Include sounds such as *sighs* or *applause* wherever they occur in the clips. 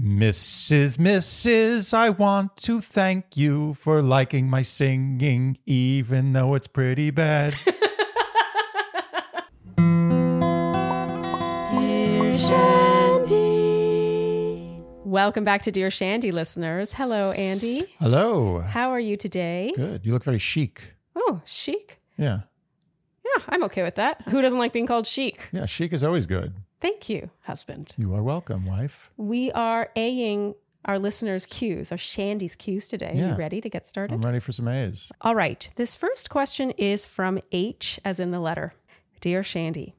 Mrs. Mrs. I want to thank you for liking my singing, even though it's pretty bad. *laughs* Dear Shandy. Welcome back to Dear Shandy listeners. Hello, Andy. Hello. How are you today? Good. You look very chic. Oh, chic. Yeah. Yeah, I'm okay with that. Who doesn't like being called chic? Yeah, chic is always good. Thank you, husband. You are welcome, wife. We are Aing our listeners' cues, our Shandy's cues today. Are you ready to get started? I'm ready for some A's. All right. This first question is from H, as in the letter. Dear Shandy,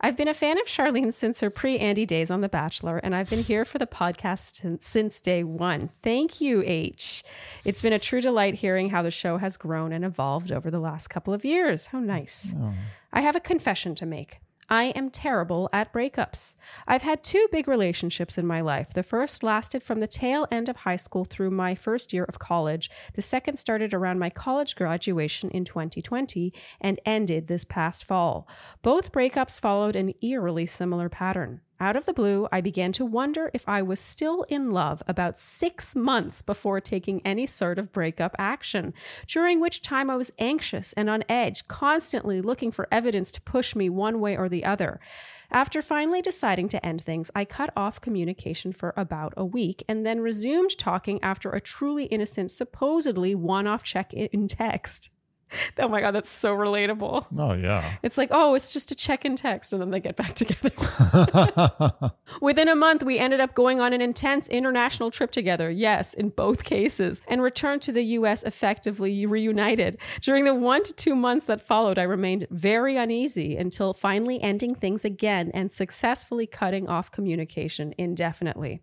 I've been a fan of Sharleen since her pre Andy days on The Bachelor, and I've been here for the podcast since, since day one. Thank you, H. It's been a true delight hearing how the show has grown and evolved over the last couple of years. How nice. Oh. I have a confession to make. I am terrible at breakups. I've had two big relationships in my life. The first lasted from the tail end of high school through my first year of college. The second started around my college graduation in 2020 and ended this past fall. Both breakups followed an eerily similar pattern. Out of the blue, I began to wonder if I was still in love about six months before taking any sort of breakup action, during which time I was anxious and on edge, constantly looking for evidence to push me one way or the other. After finally deciding to end things, I cut off communication for about a week and then resumed talking after a truly innocent, supposedly one off check in text. *laughs* Oh my God, that's so relatable. Oh, yeah. It's like, oh, it's just a check in text, and then they get back *laughs* together. *laughs* Within a month, we ended up going on an intense international trip together, yes, in both cases, and returned to the US effectively reunited. During the one to two months that followed, I remained very uneasy until finally ending things again and successfully cutting off communication indefinitely.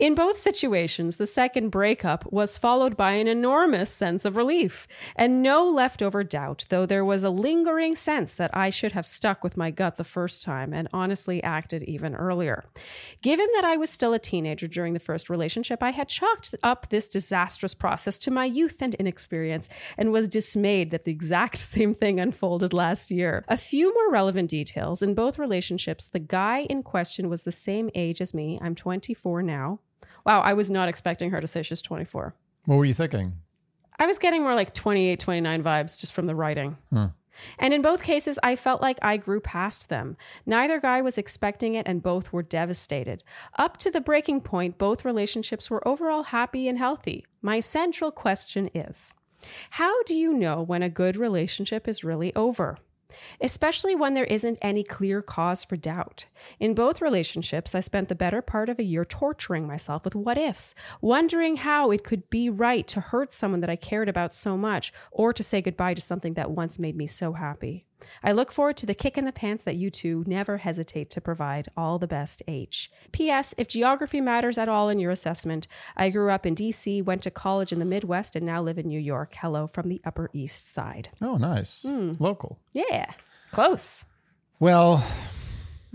In both situations, the second breakup was followed by an enormous sense of relief and no leftover doubt, though there was a lingering sense that I should have stuck with my gut the first time and honestly acted even earlier. Given that I was still a teenager during the first relationship, I had chalked up this disastrous process to my youth and inexperience and was dismayed that the exact *laughs* same thing unfolded last year. A few more relevant details in both relationships, the guy in question was the same age as me. I'm 24 now. Wow, I was not expecting her to say she's 24. What were you thinking? I was getting more like 28, 29 vibes just from the writing. Hmm. And in both cases, I felt like I grew past them. Neither guy was expecting it, and both were devastated. Up to the breaking point, both relationships were overall happy and healthy. My central question is How do you know when a good relationship is really over? Especially when there isn't any clear cause for doubt. In both relationships, I spent the better part of a year torturing myself with what ifs, wondering how it could be right to hurt someone that I cared about so much or to say goodbye to something that once made me so happy. I look forward to the kick in the pants that you two never hesitate to provide. All the best, H. P.S. If geography matters at all in your assessment, I grew up in D.C., went to college in the Midwest, and now live in New York. Hello from the Upper East Side. Oh, nice. Hmm. Local. Yeah, close. Well, *laughs*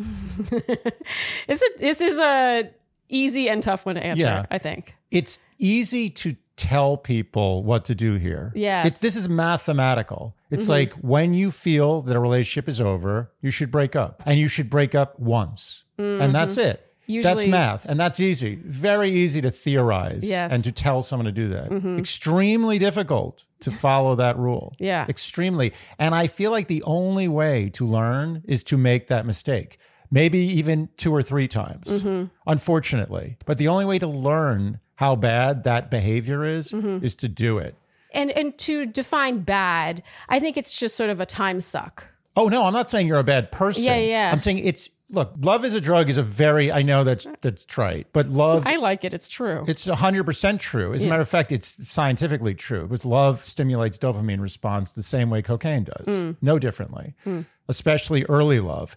This is this is a easy and tough one to answer. Yeah. I think. it's easy to tell people what to do here. Yes. It's, this is mathematical. It's mm-hmm. like when you feel that a relationship is over, you should break up. And you should break up once. And that's mm-hmm. it. that's math. And that's easy. Very easy to theorize Yes. and to tell someone to do that. Mm-hmm. Extremely difficult to *laughs* follow that rule. Yeah. Extremely. And I feel like the only way to learn is to make that mistake. Maybe even two or three times, unfortunately. But the only way to learn how bad that behavior is is to do it. And and to define bad, I think it's just sort of a time suck. Oh no, I'm not saying you're a bad person. Yeah, yeah. I'm saying it's look, love is a drug is a very I know that's that's trite, but love I like it. It's true. it's 100% true. As a matter of fact, it's scientifically true because love stimulates dopamine response the same way cocaine does, Mm. no differently, especially early love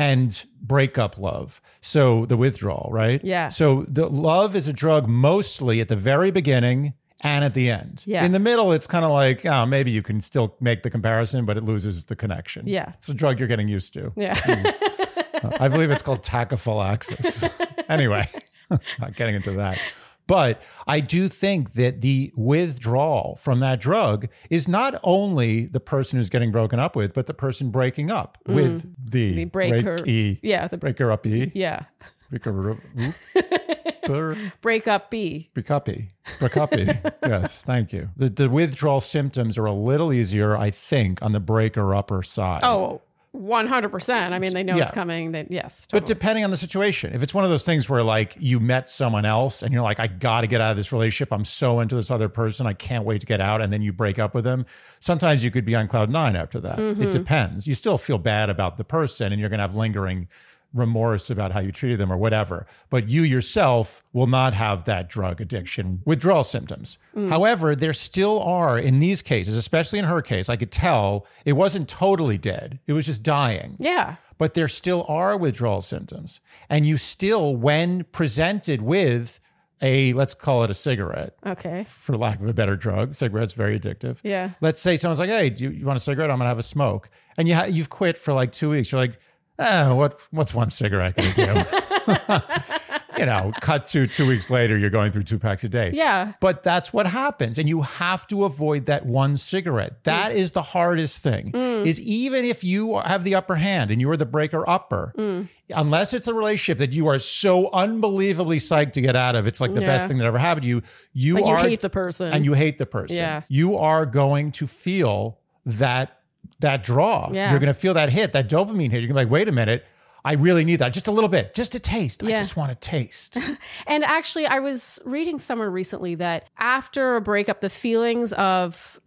and breakup love. So the withdrawal, right? Yeah. So the love is a drug mostly at the very beginning and at the end. Yeah. In the middle, it's kind of like, oh, maybe you can still make the comparison, but it loses the connection. Yeah. It's a drug you're getting used to. yeah. Hmm. I believe it's called tachyphylaxis. *laughs* anyway, *laughs* not getting into that. But I do think that the withdrawal from that drug is not only the person who's getting broken up with, but the person breaking up with the, Mm. The breaker. break-y- Yeah, the- breaker up e yeah. breaker *laughs* Brr. Break up B. Breakuppy. Breakuppy. yes, thank you. The, the withdrawal symptoms are a little easier, I think, on the breaker upper side. Oh, 100%. I mean, they know Yeah. it's coming. That yes. But depending on the situation, if it's one of those things where like you met someone else and you're like, I got to get out of this relationship. I'm so into this other person. I can't wait to get out. And then you break up with them. Sometimes you could be on cloud nine after that. Mm-hmm. It depends. You still feel bad about the person and you're going to have lingering remorse about how you treated them or whatever. But you yourself will not have that drug addiction withdrawal symptoms. Mm. However, there still are in these cases, especially in her case, I could tell it wasn't totally dead. It was just dying yeah. but there still are withdrawal symptoms. And you still, when presented with a, let's call it a cigarette, Okay. for lack of a better drug, cigarette's very addictive. Yeah. Let's say someone's like, hey, do you, you want a cigarette? I'm going to have a smoke. And you ha- you've quit for like two weeks. You're like, ah, what, what's one cigarette going to do? *laughs* you know, cut to two weeks later, you're going through two packs a day. Yeah. But that's what happens. And you have to avoid that one cigarette. That mm. is the hardest thing. Mm. Is even if you have the upper hand and you're the breaker upper, mm. unless it's a relationship that you are so unbelievably psyched to get out of, it's like the Yeah. best thing that ever happened to you. You Like you are hate the person. and you hate the person. Yeah. You are going to feel that that draw. Yeah. You're going to feel that hit, that dopamine hit. You're going to be like, wait a minute. I really need that. Just a little bit, just a taste. I just want a taste. *laughs* And actually, I was reading somewhere recently that after a breakup, the feelings of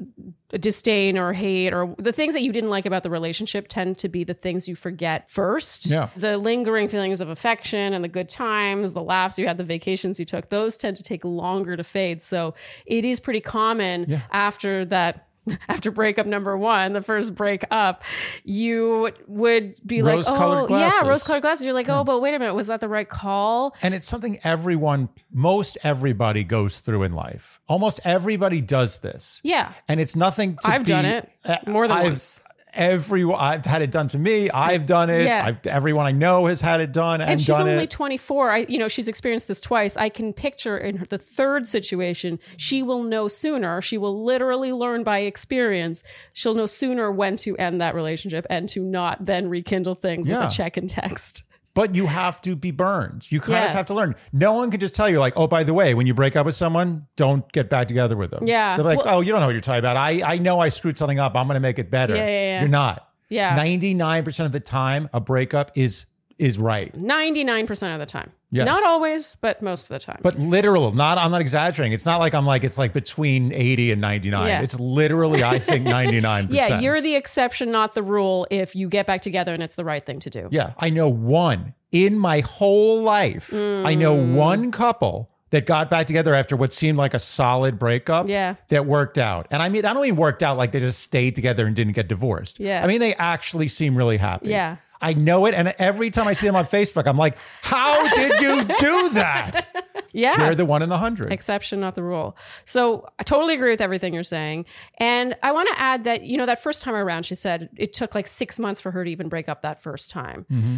disdain or hate or the things that you didn't like about the relationship tend to be the things you forget first. Yeah. The lingering feelings of affection and the good times, the laughs you had, the vacations you took, those tend to take longer to fade. So it is pretty common after that. *laughs* After breakup number one, the first breakup, you would be like, "Oh, glasses. yeah, rose-colored glasses." You're like, "Oh, but wait a minute, was that the right call?" And it's something everyone, most everybody goes through in life. Almost everybody does this. Yeah, And it's nothing to I've be- done it more than I've- once. Everyone, I've had it done to me. I've done it. Yeah. I've, everyone I know has had it done and, and she's done only it. 24 i you know she's experienced this twice i can picture in her, the third situation she will know sooner she will literally learn by experience she'll know sooner when to end that relationship and to not then rekindle things Yeah. with a check and text but you have to be burned. You kind of have to learn. No one can just tell you, like, oh, by the way, when you break up with someone, don't get back together with them. Yeah. They're like, Well- oh, you don't know what you're talking about. I, I know I screwed something up. I'm going to make it better. Yeah, yeah, yeah. You're not. Yeah. 99% of the time, a breakup is is right. 99% of the time Yes. not always but most of the time But literal, not I'm not exaggerating. It's not like I'm like it's like between 80 and 99. Yeah. It's literally I think *laughs* 99%. yeah you're the exception not the rule if you get back together and it's the right thing to do Yeah, I know one in my whole life. I know Mm. one couple that got back together after what seemed like a solid breakup. Yeah. that worked out. And I mean, I don't mean worked out like they just stayed together and didn't get divorced. Yeah. I mean they actually seem really happy. Yeah. I know it, and every time I see them on Facebook, I'm like, "How did you do that?" *laughs* yeah They're the one in the hundred. exception, not the rule. So I totally agree with everything you're saying. And I want to add that, you know, that first time around, she said it took like six months for her to even break up that first time. Mm-hmm.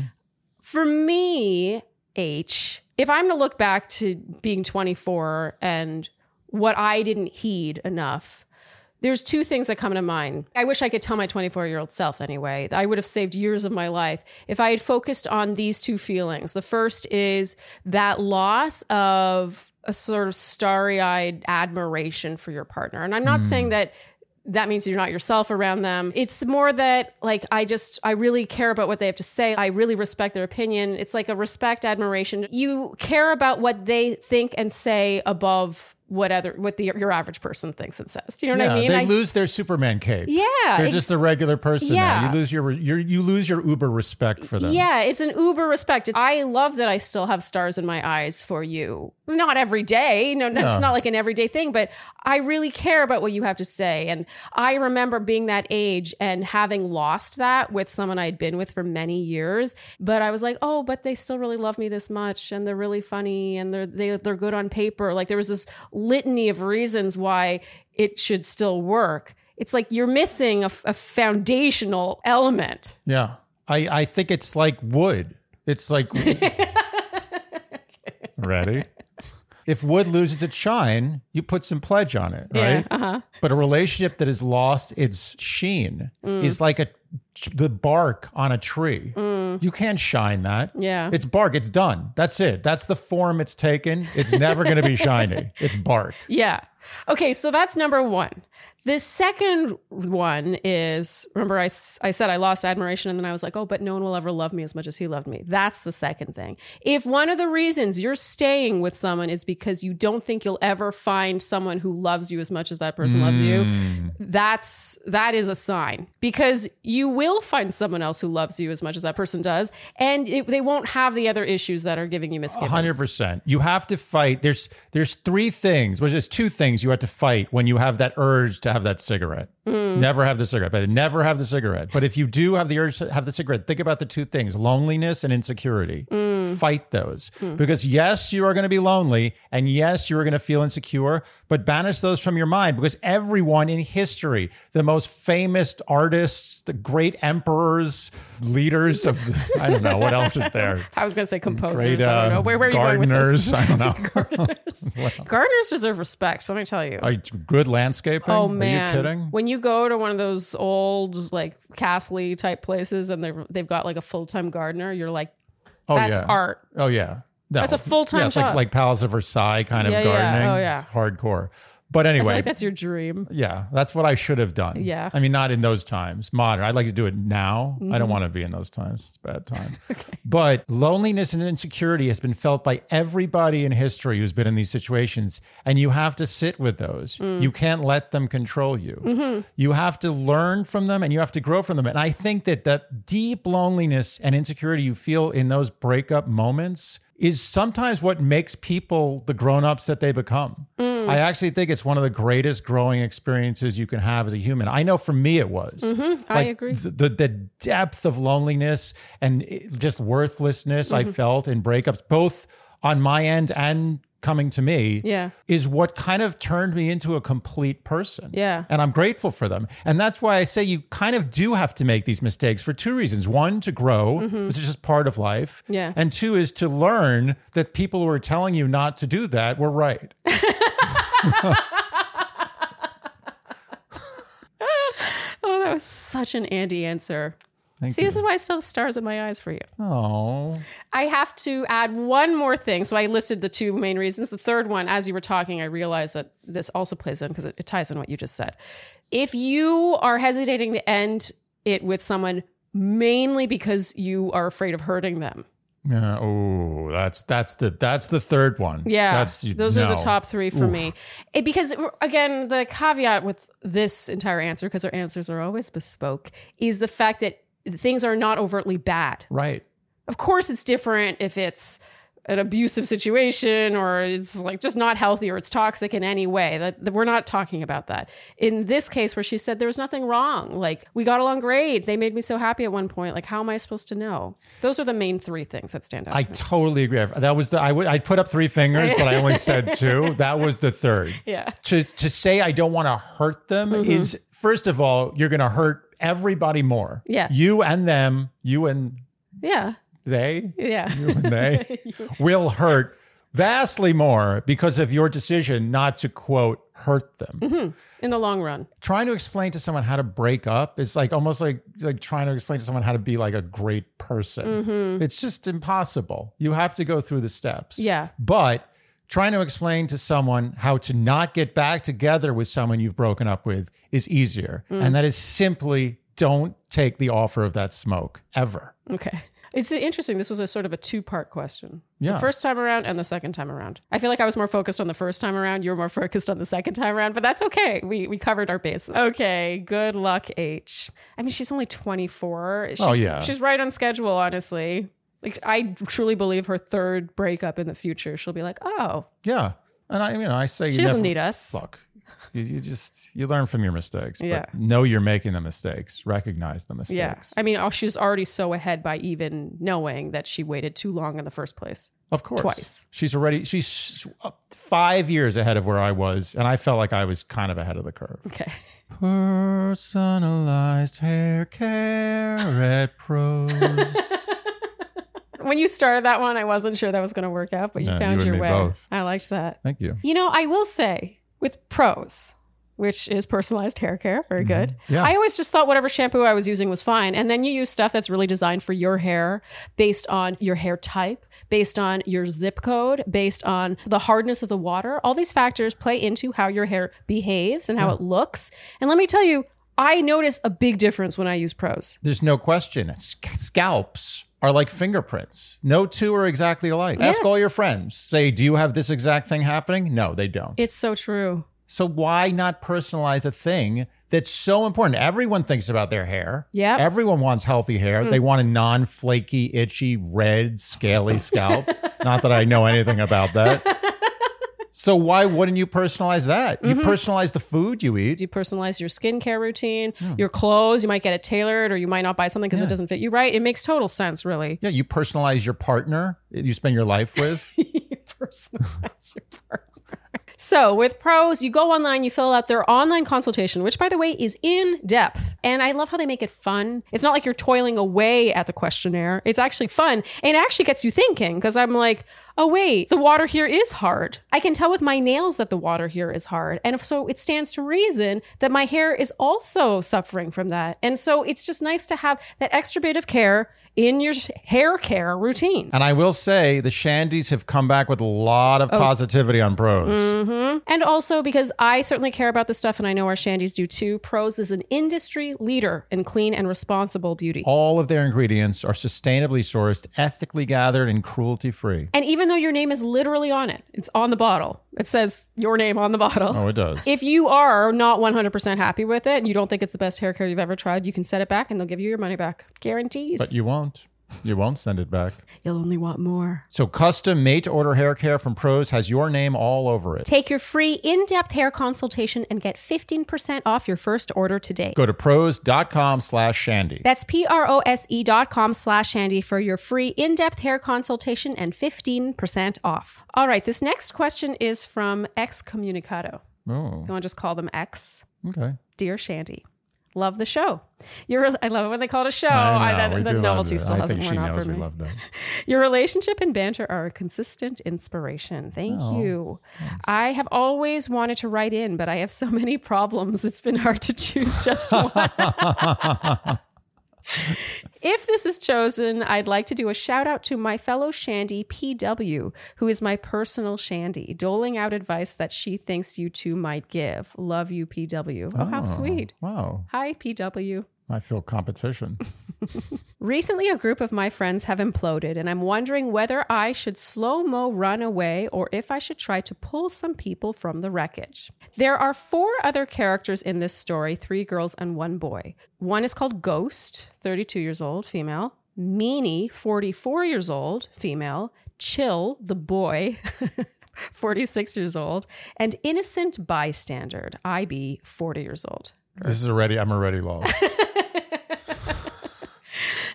For me, H, if I'm to look back to being 24 and what I didn't heed enough, there's two things that come to mind. I wish I could tell my 24 year old self anyway. I would have saved years of my life if I had focused on these two feelings. The first is that loss of a sort of starry eyed admiration for your partner. And I'm not hmm. saying that that means you're not yourself around them. It's more that like I just I really care about what they have to say. I really respect their opinion. It's like a respect admiration. You care about what they think and say above what other what the your average person thinks and says. Do you know what I mean? they I- lose their Superman cape. Yeah, they're ex- just a regular person. Yeah. now. you lose your, your you lose your uber respect for them. Yeah, it's an uber respect. I love that I still have stars in my eyes for you. Not every day. No, no, it's not like an everyday thing, but I really care about what you have to say. And I remember being that age and having lost that with someone I'd been with for many years. But I was like, oh, but they still really love me this much and they're really funny and they're they, they're good on paper. Like there was this litany of reasons why it should still work. It's like you're missing a, a foundational element. Yeah. I, I think it's like wood. It's like *laughs* ready. If wood loses its shine, you put some pledge on it, right? uh-huh. But a relationship that has lost its sheen Mm. is like a the bark on a tree. Mm. You can't shine that. Yeah. It's bark. It's done. That's it. That's the form it's taken. It's never going to be shiny. *laughs* It's bark. Yeah. Okay, so that's number one. The second one is remember, I, I said I lost admiration and then I was like, oh, but no one will ever love me as much as he loved me. That's the second thing. If one of the reasons you're staying with someone is because you don't think you'll ever find someone who loves you as much as that person loves you, mm. that's that is a sign because you will find someone else who loves you as much as that person does, and it, they won't have the other issues that are giving you misgivings. Hundred percent. You have to fight. There's there's three things. Well, there's two things you have to fight when you have that urge to have that cigarette. Mm. Never have the cigarette, but never have the cigarette. But if you do have the urge to have the cigarette, think about the two things: loneliness and insecurity. Mm. Fight those mm. because yes, you are going to be lonely, and yes, you are going to feel insecure. But banish those from your mind because everyone in history, the most famous artists, the great emperors, leaders of I don't know what else is there *laughs* I was going to say composers. great I don't uh, know where, where are you going with this? gardeners. I don't know. *laughs* *laughs* Gardeners deserve respect. Let me tell you. Are you good landscaping? Oh man! Are you kidding? When you go to one of those old like castle type places and they they've got like a full time gardener, you're like, oh that's yeah. art. Oh yeah. No. That's a full-time yeah, it's like job. like Palace of Versailles kind of Yeah, yeah. Oh, gardening. Oh, yeah. It's hardcore. But I anyway, like that's your dream. yeah, that's what I should have done. Yeah. I mean, not in those times. Modern. I'd like to do it now. I Mm-hmm. don't want to be in those times. It's a bad time. *laughs* okay. But loneliness and insecurity has been felt by everybody in history who's been in these situations. And you have to sit with those. Mm. You can't let them control you. Mm-hmm. You have to learn from them and you have to grow from them. And I think that that deep loneliness and insecurity you feel in those breakup moments is sometimes what makes people the grown-ups that they become. Mm. I actually think it's one of the greatest growing experiences you can have as a human. I know for me it was. Mm-hmm. I agree. The, the, the depth of loneliness and just worthlessness Mm-hmm. I felt in breakups, both on my end and coming to me, Yeah. is what kind of turned me into a complete person. Yeah. And I'm grateful for them. And that's why I say you kind of do have to make these mistakes for two reasons. One, to grow, which is just part of life. Mm-hmm. Yeah. And two is to learn that people who are telling you not to do that were right. *laughs* *laughs* Oh, that was such an Andy answer. Thank See, you. this is why I still have stars in my eyes for you. Oh. I have to add one more thing. So I listed the two main reasons. The third one, as you were talking, I realized that this also plays in because it, it ties in what you just said. If you are hesitating to end it with someone mainly because you are afraid of hurting them, Yeah. Oh, that's that's the that's the third one. Yeah, That's those are the top three for me. It, because again, the caveat with this entire answer, because our answers are always bespoke, is the fact that things are not overtly bad. Right. Of course, it's different if it's an abusive situation or it's like just not healthy or it's toxic in any way. That, that we're not talking about that. In this case, where she said there was nothing wrong, like we got along great, they made me so happy at one point. Like, how am I supposed to know? Those are the main three things that stand out. I to totally agree. That was the I would I put up three fingers, but I only said two. *laughs* That was the third. Yeah. To to say I don't want to hurt them Mm-hmm. is first of all you're going to hurt everybody more. Yeah. You and them. You and Yeah. they. Yeah. You and they *laughs* will hurt vastly more because of your decision not to quote hurt them. Mm-hmm. In the long run. trying to explain to someone how to break up is like almost like like trying to explain to someone how to be like a great person. Mm-hmm. It's just impossible. You have to go through the steps. Yeah. But trying to explain to someone how to not get back together with someone you've broken up with is easier. Mm. And that is simply don't take the offer of that smoke ever. Okay. It's interesting. This was a sort of a two part question. Yeah. The first time around and the second time around. I feel like I was more focused on the first time around. You were more *laughs* focused on the second time around, but that's okay. We we covered our base. Okay. Good luck, H. I mean, she's only 24. She's, Oh, yeah. She's right on schedule, honestly. Like, I truly believe her third breakup in the future, she'll be like, oh, Yeah. And I you know, I say she you doesn't never, need us. look. You, you just you learn from your mistakes. But Yeah. know you're making the mistakes. Recognize the mistakes. Yeah. I mean, oh, she's already so ahead by even knowing that she waited too long in the first place. Of course. Twice. She's already she's five years ahead of where I was, and I felt like I was kind of ahead of the curve. Okay. Personalized hair care at Prose. *laughs* When you started that one, I wasn't sure that was going to work out, but you Yeah, found you your way. both. I liked that. Thank you. You know, I will say with Prose, which is personalized hair care. Very good. Mm-hmm. Yeah. I always just thought whatever shampoo I was using was fine. And then you use stuff that's really designed for your hair based on your hair type, based on your zip code, based on the hardness of the water. All these factors play into how your hair behaves and how it looks. And let me tell you, I notice a big difference when I use Prose. There's no question. Sc- Scalps are like fingerprints. No two are exactly alike. Ask all your friends. Say, do you have this exact thing happening? No, they don't. It's so true. So why not personalize a thing that's so important? Everyone thinks about their hair. Yeah. Everyone wants healthy hair. Hmm. They want a non-flaky, itchy, red, scaly scalp. *laughs* not that I know anything about that. So why wouldn't you personalize that? You mm-hmm. personalize the food you eat. You personalize your skincare routine, your clothes. You might get it tailored, or you might not buy something because it doesn't fit you right. It makes total sense, really. Yeah, you personalize your partner you spend your life with. *laughs* you personalize your partner. So with Prose, you go online, you fill out their online consultation, which by the way is in depth. And I love how they make it fun. It's not like you're toiling away at the questionnaire. It's actually fun. And it actually gets you thinking because I'm like, oh wait, the water here is hard. I can tell with my nails that the water here is hard. And so it stands to reason that my hair is also suffering from that. And so it's just nice to have that extra bit of care in your hair care routine. And I will say the Shandies have come back with a lot of oh. positivity on Prose. Mm-hmm. And also because I certainly care about this stuff and I know our Shandies do too. Prose is an industry leader in clean and responsible beauty. All of their ingredients are sustainably sourced, ethically gathered, and cruelty free. And even though your name is literally on it, it's on the bottle. It says your name on the bottle. Oh, it does. If you are not 100% happy with it and you don't think it's the best hair care you've ever tried, you can set it back and they'll give you your money back. Guarantees. But you won't. You won't send it back. You'll only want more. So, custom made to order hair care from Prose has your name all over it. Take your free in depth hair consultation and get 15% off your first order today. Go to prose.com slash shandy. That's P R O S E dot com slash Shandy for your free in-depth hair consultation and 15% off. All right, this next question is from Excommunicado. Oh, You want to just call them X? okay. Dear Shandy. Love the show. You're, I love it when they call it a show. I know, that- we the novelty still I hasn't worn off for we me. Your relationship and banter are a consistent inspiration. Thank Oh, you. I have always wanted to write in, but I have so *laughs* many problems. It's been hard to choose just one. *laughs* if this is chosen, I'd like to do a shout out to my fellow Shandy PW, who is my personal Shandy, doling out advice that she thinks you two might give. Love you, PW. Oh, how oh, sweet. Wow. Hi, PW. I feel competition. *laughs* Recently, a group of my friends have imploded, and I'm wondering whether I should slow mo run away or if I should try to pull some people from the wreckage. There are four other characters in this story three girls and one boy. One is called Ghost, 32 years old, female. Meanie, 44 years old, female. Chill, the boy, *laughs* 46 years old. And Innocent Bystander, IB, 40 years old. This is already, I'm already lost. *laughs*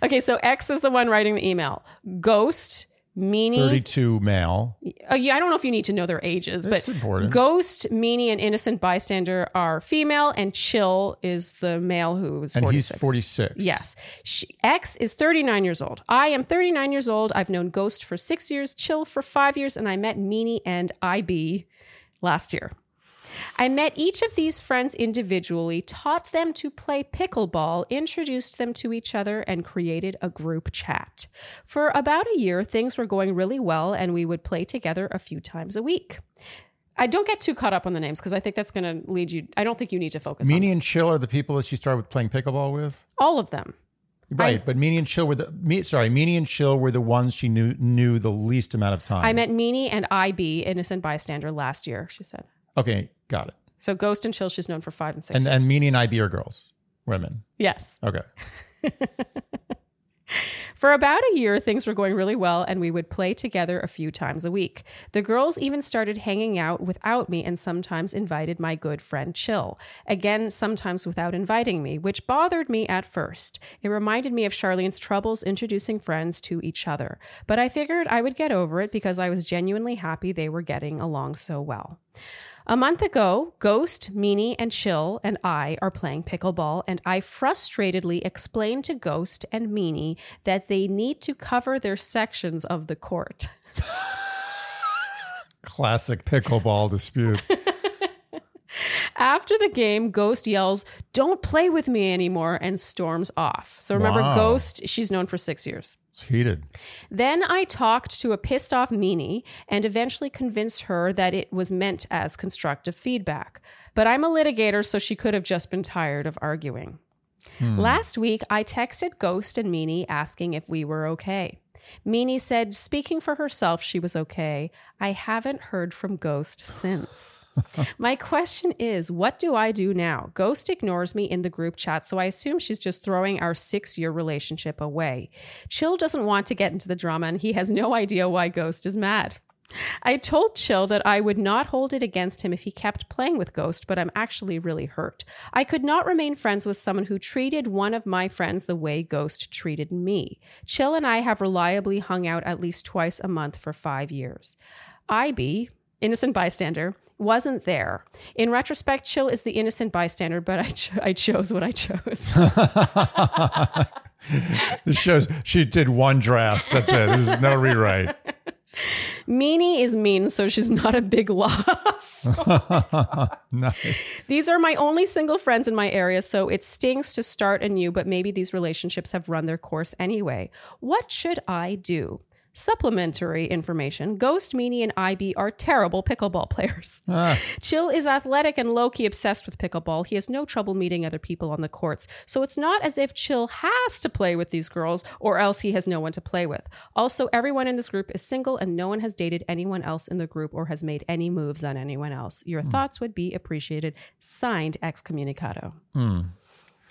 Okay, so X is the one writing the email. Ghost, Meanie. 32 male. Uh, yeah, I don't know if you need to know their ages, but important. Ghost, Meanie, and Innocent Bystander are female, and Chill is the male who is And 46. he's 46. Yes. She, X is 39 years old. I am 39 years old. I've known Ghost for six years, Chill for five years, and I met Meanie and IB last year. I met each of these friends individually, taught them to play pickleball, introduced them to each other, and created a group chat. For about a year, things were going really well, and we would play together a few times a week. I don't get too caught up on the names because I think that's going to lead you. I don't think you need to focus on Meanie and Chill are the people that she started playing pickleball with? all of them. Right, but Meanie and Chill were the me, sorry, Meanie and Chill were the ones she knew knew the least amount of time. I met Meanie and IB, innocent bystander, last year, she said. okay, got it. So Ghost and Chill, she's known for five and six And years. and Meanie and IB are girls, women. yes. Okay. *laughs* For about a year, things were going really well, and we would play together a few times a week. The girls even started hanging out without me and sometimes invited my good friend Chill. Again, sometimes without inviting me, which bothered me at first. It reminded me of Sharleen's troubles introducing friends to each other. But I figured I would get over it because I was genuinely happy they were getting along so well. A month ago, Ghost, Meanie, and Chill and I are playing pickleball, and I frustratedly explained to Ghost and Meanie that they need to cover their sections of the court. *laughs* Classic pickleball dispute. *laughs* After the game, Ghost yells, Don't play with me anymore, and storms off. So remember, Wow. Ghost, she's known for six years. It's heated. Then I talked to a pissed off Meanie and eventually convinced her that it was meant as constructive feedback. But I'm a litigator, so she could have just been tired of arguing. Hmm. Last week, I texted Ghost and Meanie asking if we were okay. Meanie said, speaking for herself, she was okay. I haven't heard from Ghost since. *laughs* My question is, what do I do now? Ghost ignores me in the group chat, so I assume she's just throwing our six year relationship away. Chill doesn't want to get into the drama, and he has no idea why Ghost is mad. I told Chill that I would not hold it against him if he kept playing with Ghost, but I'm actually really hurt. I could not remain friends with someone who treated one of my friends the way Ghost treated me. Chill and I have reliably hung out at least twice a month for five years. IB, innocent bystander, wasn't there. In retrospect, Chill is the innocent bystander, but I, I chose what I chose. *laughs* This shows she did one draft. That's it. There's no rewrite. *laughs* Meanie is mean, so she's not a big loss. *laughs* Nice. These are my only single friends in my area, so it stings to start anew, but maybe these relationships have run their course anyway. What should I do? Supplementary information Ghost, Meanie, and IB are terrible pickleball *laughs* players. Ah. Chill is athletic and low key obsessed with pickleball. He has no trouble meeting other people on the courts, so it's not as if Chill has to play with these girls or else he has no one to play with. Also, everyone in this group is single and no one has dated anyone else in the group or has made any moves on anyone else. Your hmm. thoughts would be appreciated. Signed, excommunicado. Hmm.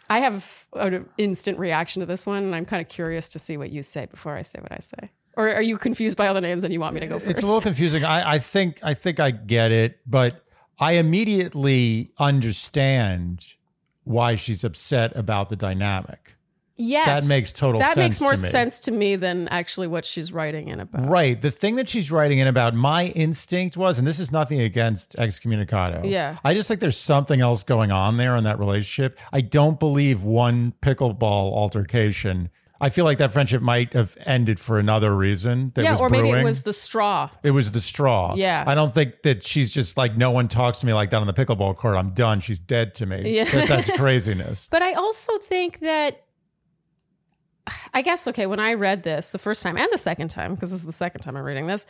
I have an instant reaction to this one, and I'm kind of curious to see what you say before I say what I say. Or are you confused by all the names and you want me to go first? It's a little confusing. I, I think I think I get it, but I immediately understand why she's upset about the dynamic. yes, that makes total That makes more to sense to me than actually what she's writing in about. Right. The thing that she's writing in about my instinct was, and this is nothing against excommunicado. Yeah. I just think there's something else going on there in that relationship. I don't believe one pickleball altercation. I feel like that friendship might have ended for another reason. That Yeah, was or maybe it was the straw. It was the straw. Yeah. I don't think that she's just like, no one talks to me like that on the pickleball court. I'm done. She's dead to me. Yeah. That- that's *laughs* craziness. But I also think that I guess okay, when I read this the first time and the second time, because this is the second time I'm reading this,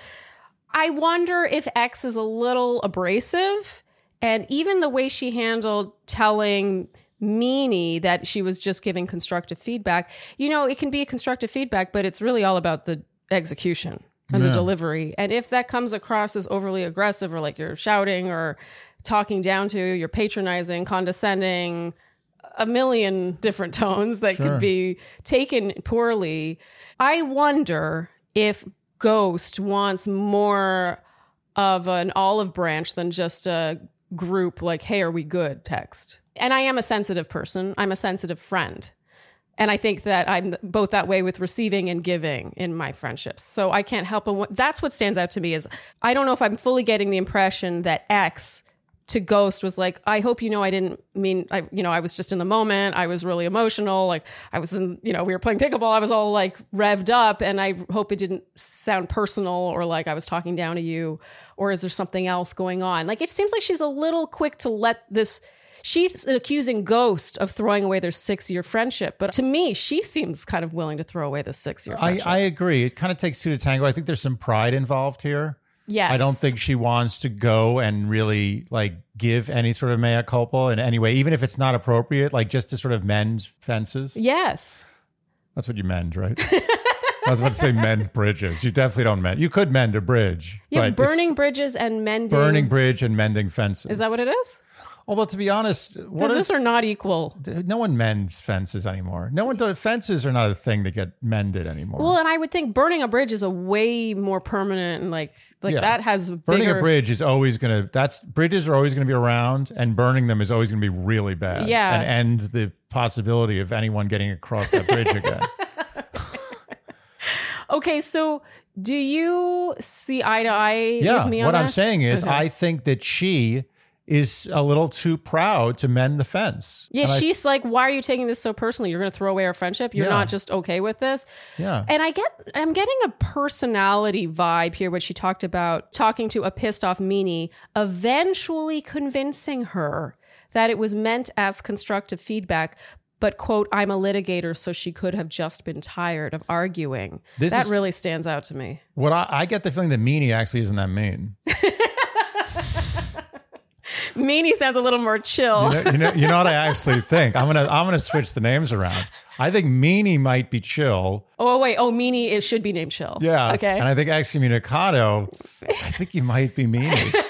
I wonder if X is a little abrasive and even the way she handled telling Meanie that she was just giving constructive feedback. You know, it can be constructive feedback, but it's really all about the execution and the delivery. And if that comes across as overly aggressive or like you're shouting or talking down to, you're patronizing, condescending, a million different *laughs* tones that Sure. could be taken poorly. I wonder if Ghost wants more of an olive branch than just a group like, hey, are we good text. And I am a sensitive person, I'm a sensitive friend. And I think that I'm both that way with receiving and giving in my friendships. So I can't help but that's what stands out to me is I don't know if I'm fully getting the impression that X to Ghost was like, I hope you know I didn't mean I you know, I was just in the moment. I was really emotional. Like I was in, you know, we were playing pickleball. I was all like revved up and I hope it didn't sound personal or like I was talking down to you or is there something else going on? Like it seems like she's a little quick to let this She's accusing Ghost of throwing away their six year friendship, but to me, she seems kind of willing to throw away the six year I, friendship. I agree. It kind of takes two to tango. I think there's some pride involved here. yes. I don't think she wants to go and really like give any sort of mea culpa in any way, even if it's not appropriate, like just to sort of mend fences. Yes. That's what you mend, right? *laughs* I was about to say mend bridges. You definitely don't mend. You could mend a bridge. Yeah, burning bridges and mending. burning bridge and mending fences. Is that what it is? Although to be honest, what Those are not equal. no one mends fences anymore. No one does fences are not a thing that get mended anymore. Well, and I would think burning a bridge is a way more permanent and like like Yeah. that has burning bigger. a bridge is always going to that's bridges are always going to be around and burning them is always going to be really bad Yeah. and end the possibility of anyone getting across that bridge again *laughs* *laughs* Okay, so do you see eye to eye yeah with me on what i'm saying is Okay. i think that she is a little too proud to mend the fence. Yeah, And I- she's like, "Why are you taking this so personally? You're going to throw away our friendship. You're Yeah. not just okay with this." yeah. And I get, I'm getting a personality vibe here, which she talked about talking to a pissed off meanie, eventually convincing her that it was meant as constructive feedback. But quote, I'm a litigator, so she could have just been tired of arguing. This that is- really stands out to me. What I, I get the feeling that Meanie actually isn't that mean. *laughs* Meanie sounds a little more chill. You know, you know, you know what I actually *laughs* think? I'm gonna I'm gonna switch the names around. I think Meanie might be chill. Oh wait, oh Meanie it should be named Chill. Yeah. Okay. And I think excommunicado, *laughs* I think you might be Meanie. *laughs*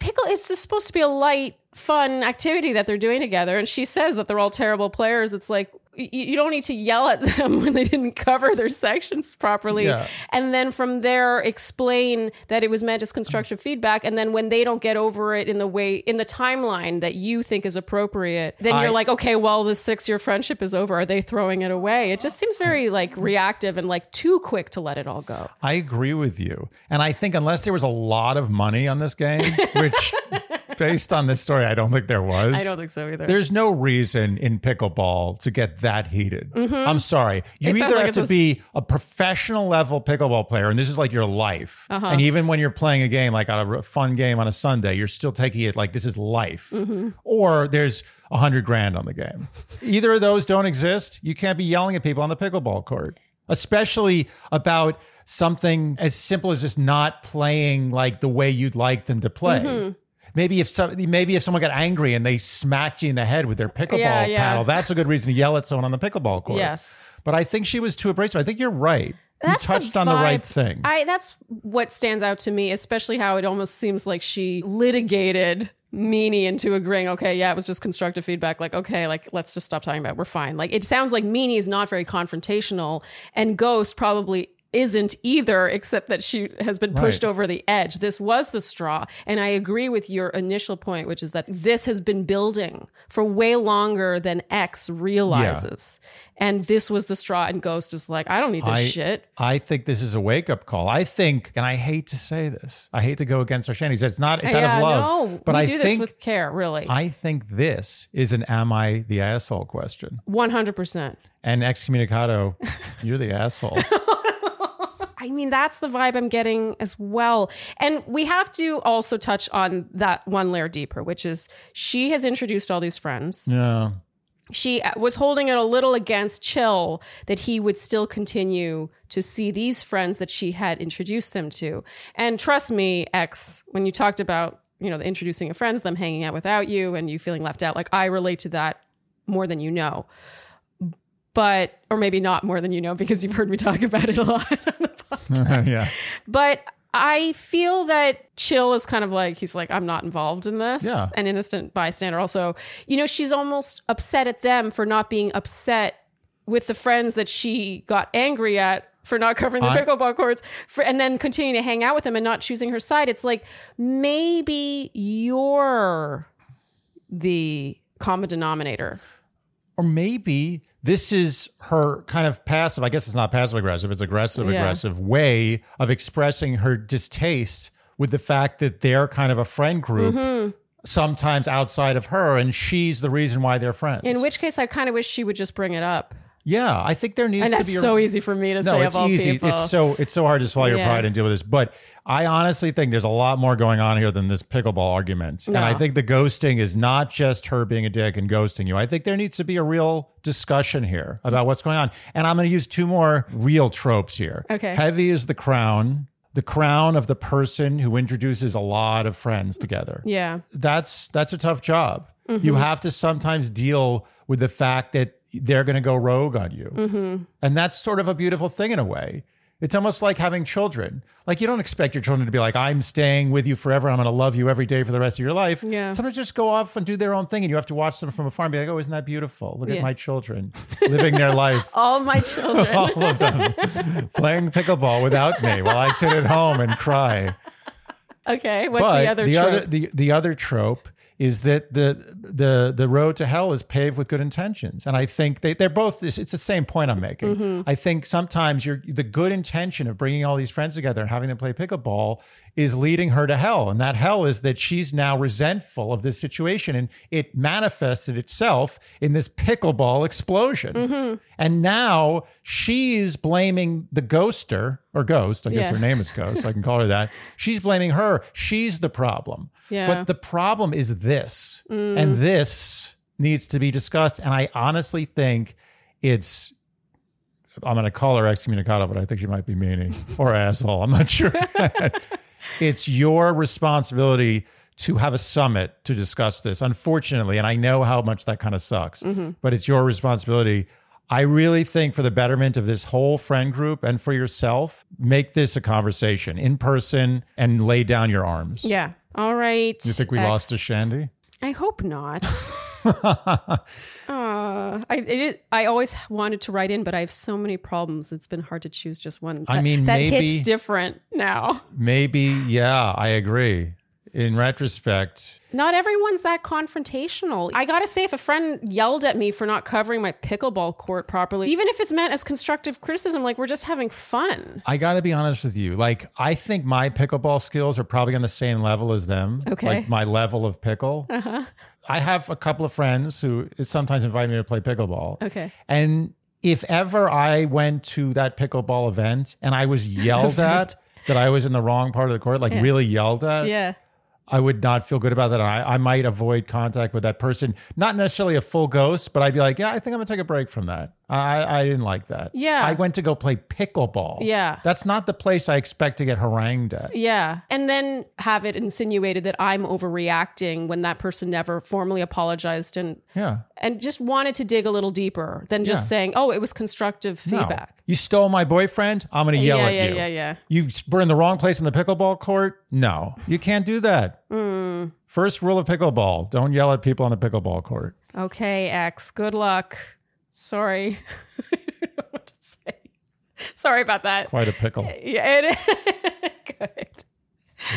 pickle it's just supposed to be a light fun activity that they're doing together and she says that they're all terrible players it's like you don't need to yell at them *laughs* when they didn't cover their sections properly. Yeah. and then from there explain that it was meant as constructive feedback. And then when they don't get over it in the way in the timeline that you think is appropriate then I- you're like okay well the six year friendship is over. Are they throwing it away? It just seems very like reactive and like too quick to let it all go. I agree with you. And I think unless there was a lot of money on this game, *laughs* which based on this story, I don't think there was. i don't think so either There's no reason in pickleball to get that heated. I'm sorry. You Mm-hmm. It either like have to a be a professional level pickleball player, and this is like your life. Uh-huh. And even when you're playing a game like a fun game on a Sunday, you're still taking it like this is life. Mm-hmm. Or there's a hundred grand on the game. Either of those don't exist. You can't be yelling at people on the pickleball court, especially about something as simple as just not playing like the way you'd like them to play. Mm-hmm. Maybe if some, maybe if someone got angry and they smacked you in the head with their pickleball Yeah, yeah. paddle, that's a good reason to yell at someone on the pickleball court. yes But I think she was too abrasive. I think you're right. That's you the touched on the right thing. I that's what stands out to me, especially how it almost seems like she litigated Meanie into agreeing, okay, yeah, it was just constructive feedback. Like, okay, like let's just stop talking about it. We're fine. Like it sounds like Meanie is not very confrontational and Ghost probably isn't either, except that she has been pushed Right. over the edge. This was the straw. And I agree with your initial point, which is that this has been building for way longer than X realizes. And this was the straw, and Ghost was like, I don't need this I, shit. I think this is a wake up call. I think, and I hate to say this, I hate to go against our Shandies. It's not. It's out of love. no, but I do think this with care, really. I think this is an "Am I the asshole?" question. One hundred percent. And excommunicado, you're the asshole. *laughs* I mean, that's the vibe I'm getting as well. And we have to also touch on that one layer deeper, which is she has introduced all these friends. Yeah. She was holding it a little against Chill that he would still continue to see these friends that she had introduced them to. And trust me, X, when you talked about, you know, the introducing of friends, them hanging out without you and you feeling left out, like I relate to that more than you know. But, or maybe not more than you know because you've heard me talk about it a lot. *laughs* *laughs* yeah. But I feel that Chill is kind of like he's like I'm not involved in this. Yeah. An innocent bystander. Also, you know, she's almost upset at them for not being upset with the friends that she got angry at for not covering the I- pickleball courts for and then continuing to hang out with them and not choosing her side. It's like maybe you're the common denominator. Or maybe this is her kind of passive, I guess it's not passive aggressive, it's aggressive Yeah. aggressive way of expressing her distaste with the fact that they're kind of a friend group, Mm-hmm. sometimes outside of her, and she's the reason why they're friends. In which case I kind of wish she would just bring it up. Yeah, I think there needs And to be a, so easy for me to No, say it's of all easy. people. It's so it's so hard to swallow your pride and deal with this. But I honestly think there's a lot more going on here than this pickleball argument. And I think the ghosting is not just her being a dick and ghosting you. I think there needs to be a real discussion here about what's going on. And I'm going to use two more real tropes here. Okay. Heavy is the crown. The crown of the person who introduces a lot of friends together yeah. that's that's a tough job. You mm-hmm. have to sometimes deal with the fact that they're going to go rogue on you, mm-hmm. and that's sort of a beautiful thing in a way. It's almost like having children. Like you don't expect your children to be like, "I'm staying with you forever. I'm going to love you every day for the rest of your life." Yeah. Sometimes just go off and do their own thing, and you have to watch them from afar and be like, "Oh, isn't that beautiful? Look Yeah. at my children *laughs* living their life." *laughs* All my children. *laughs* All of them playing pickleball without me while I sit at home and cry Okay, what's but the other the trope? other the, the other trope is that the the the road to hell is paved with good intentions, and I think they they're both. It's it's the same point I'm making. Mm-hmm. I think sometimes you're the good intention of bringing all these friends together and having them play pickleball is leading her to hell, and that hell is that she's now resentful of this situation, and it manifested itself in this pickleball explosion, mm-hmm. and now she's blaming the ghoster or ghost. I guess Yeah. her name is Ghost. I can call her that. *laughs* She's blaming her. She's the problem. Yeah. But the problem is this, and mm. this needs to be discussed. And I honestly think it's. I'm going to call her excommunicado, but I think she might be meaning or *laughs* asshole. I'm not sure. *laughs* it's your responsibility to have a summit to discuss this. Unfortunately, and I know how much that kind of sucks, mm-hmm. but it's your responsibility. I really think for the betterment of this whole friend group and for yourself, make this a conversation in person and lay down your arms. Yeah. All right. You think we X. lost to Shandy? I hope not. *laughs* uh, I it, I always wanted to write in, but I have so many problems. It's been hard to choose just one. I that- mean, that maybe- hits different now. Maybe, yeah, I agree. In retrospect, Not everyone's that confrontational. I gotta say, if a friend yelled at me for not covering my pickleball court properly, even if it's meant as constructive criticism, like we're just having fun. I got to be honest with you. Like, I think my pickleball skills are probably on the same level as them. Okay. Like, my level of pickle. Uh-huh. I have a couple of friends who sometimes invite me to play pickleball. Okay. And if ever I went to that pickleball event and I was yelled *laughs* at that I was in the wrong part of the court, like really yelled at, Yeah. I would not feel good about that. I, I might avoid contact with that person. Not necessarily a full ghost, but I'd be like, yeah, I think I'm gonna take a break from that. I, I didn't like that. Yeah. I went to go play pickleball. Yeah. That's not the place I expect to get harangued at. Yeah. And then have it insinuated that I'm overreacting when that person never formally apologized and Yeah. And just wanted to dig a little deeper than just Yeah. saying, "Oh, it was constructive No. feedback." You stole my boyfriend. I'm gonna yell yeah, at yeah, you. yeah, yeah. yeah. You were in the wrong place in the pickleball court. No, you can't do that. Hmm. First rule of pickleball: don't yell at people on the pickleball court. Okay, X. Good luck. Sorry. I don't know what to say. Sorry about that. Quite a pickle. *laughs* Yeah, it *laughs* good.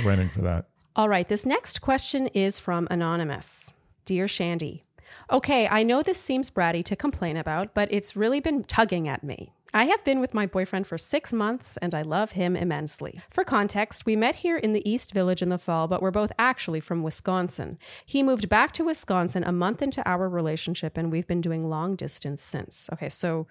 Waiting for that. All right, this next question is from Anonymous. Dear Shandy, okay, I know this seems bratty to complain about, but it's really been tugging at me. I have been with my boyfriend for six months and I love him immensely. For context, we met here in the East Village in the fall, but we're both actually from Wisconsin. He moved back to Wisconsin a month into our relationship and we've been doing long distance since. Okay, so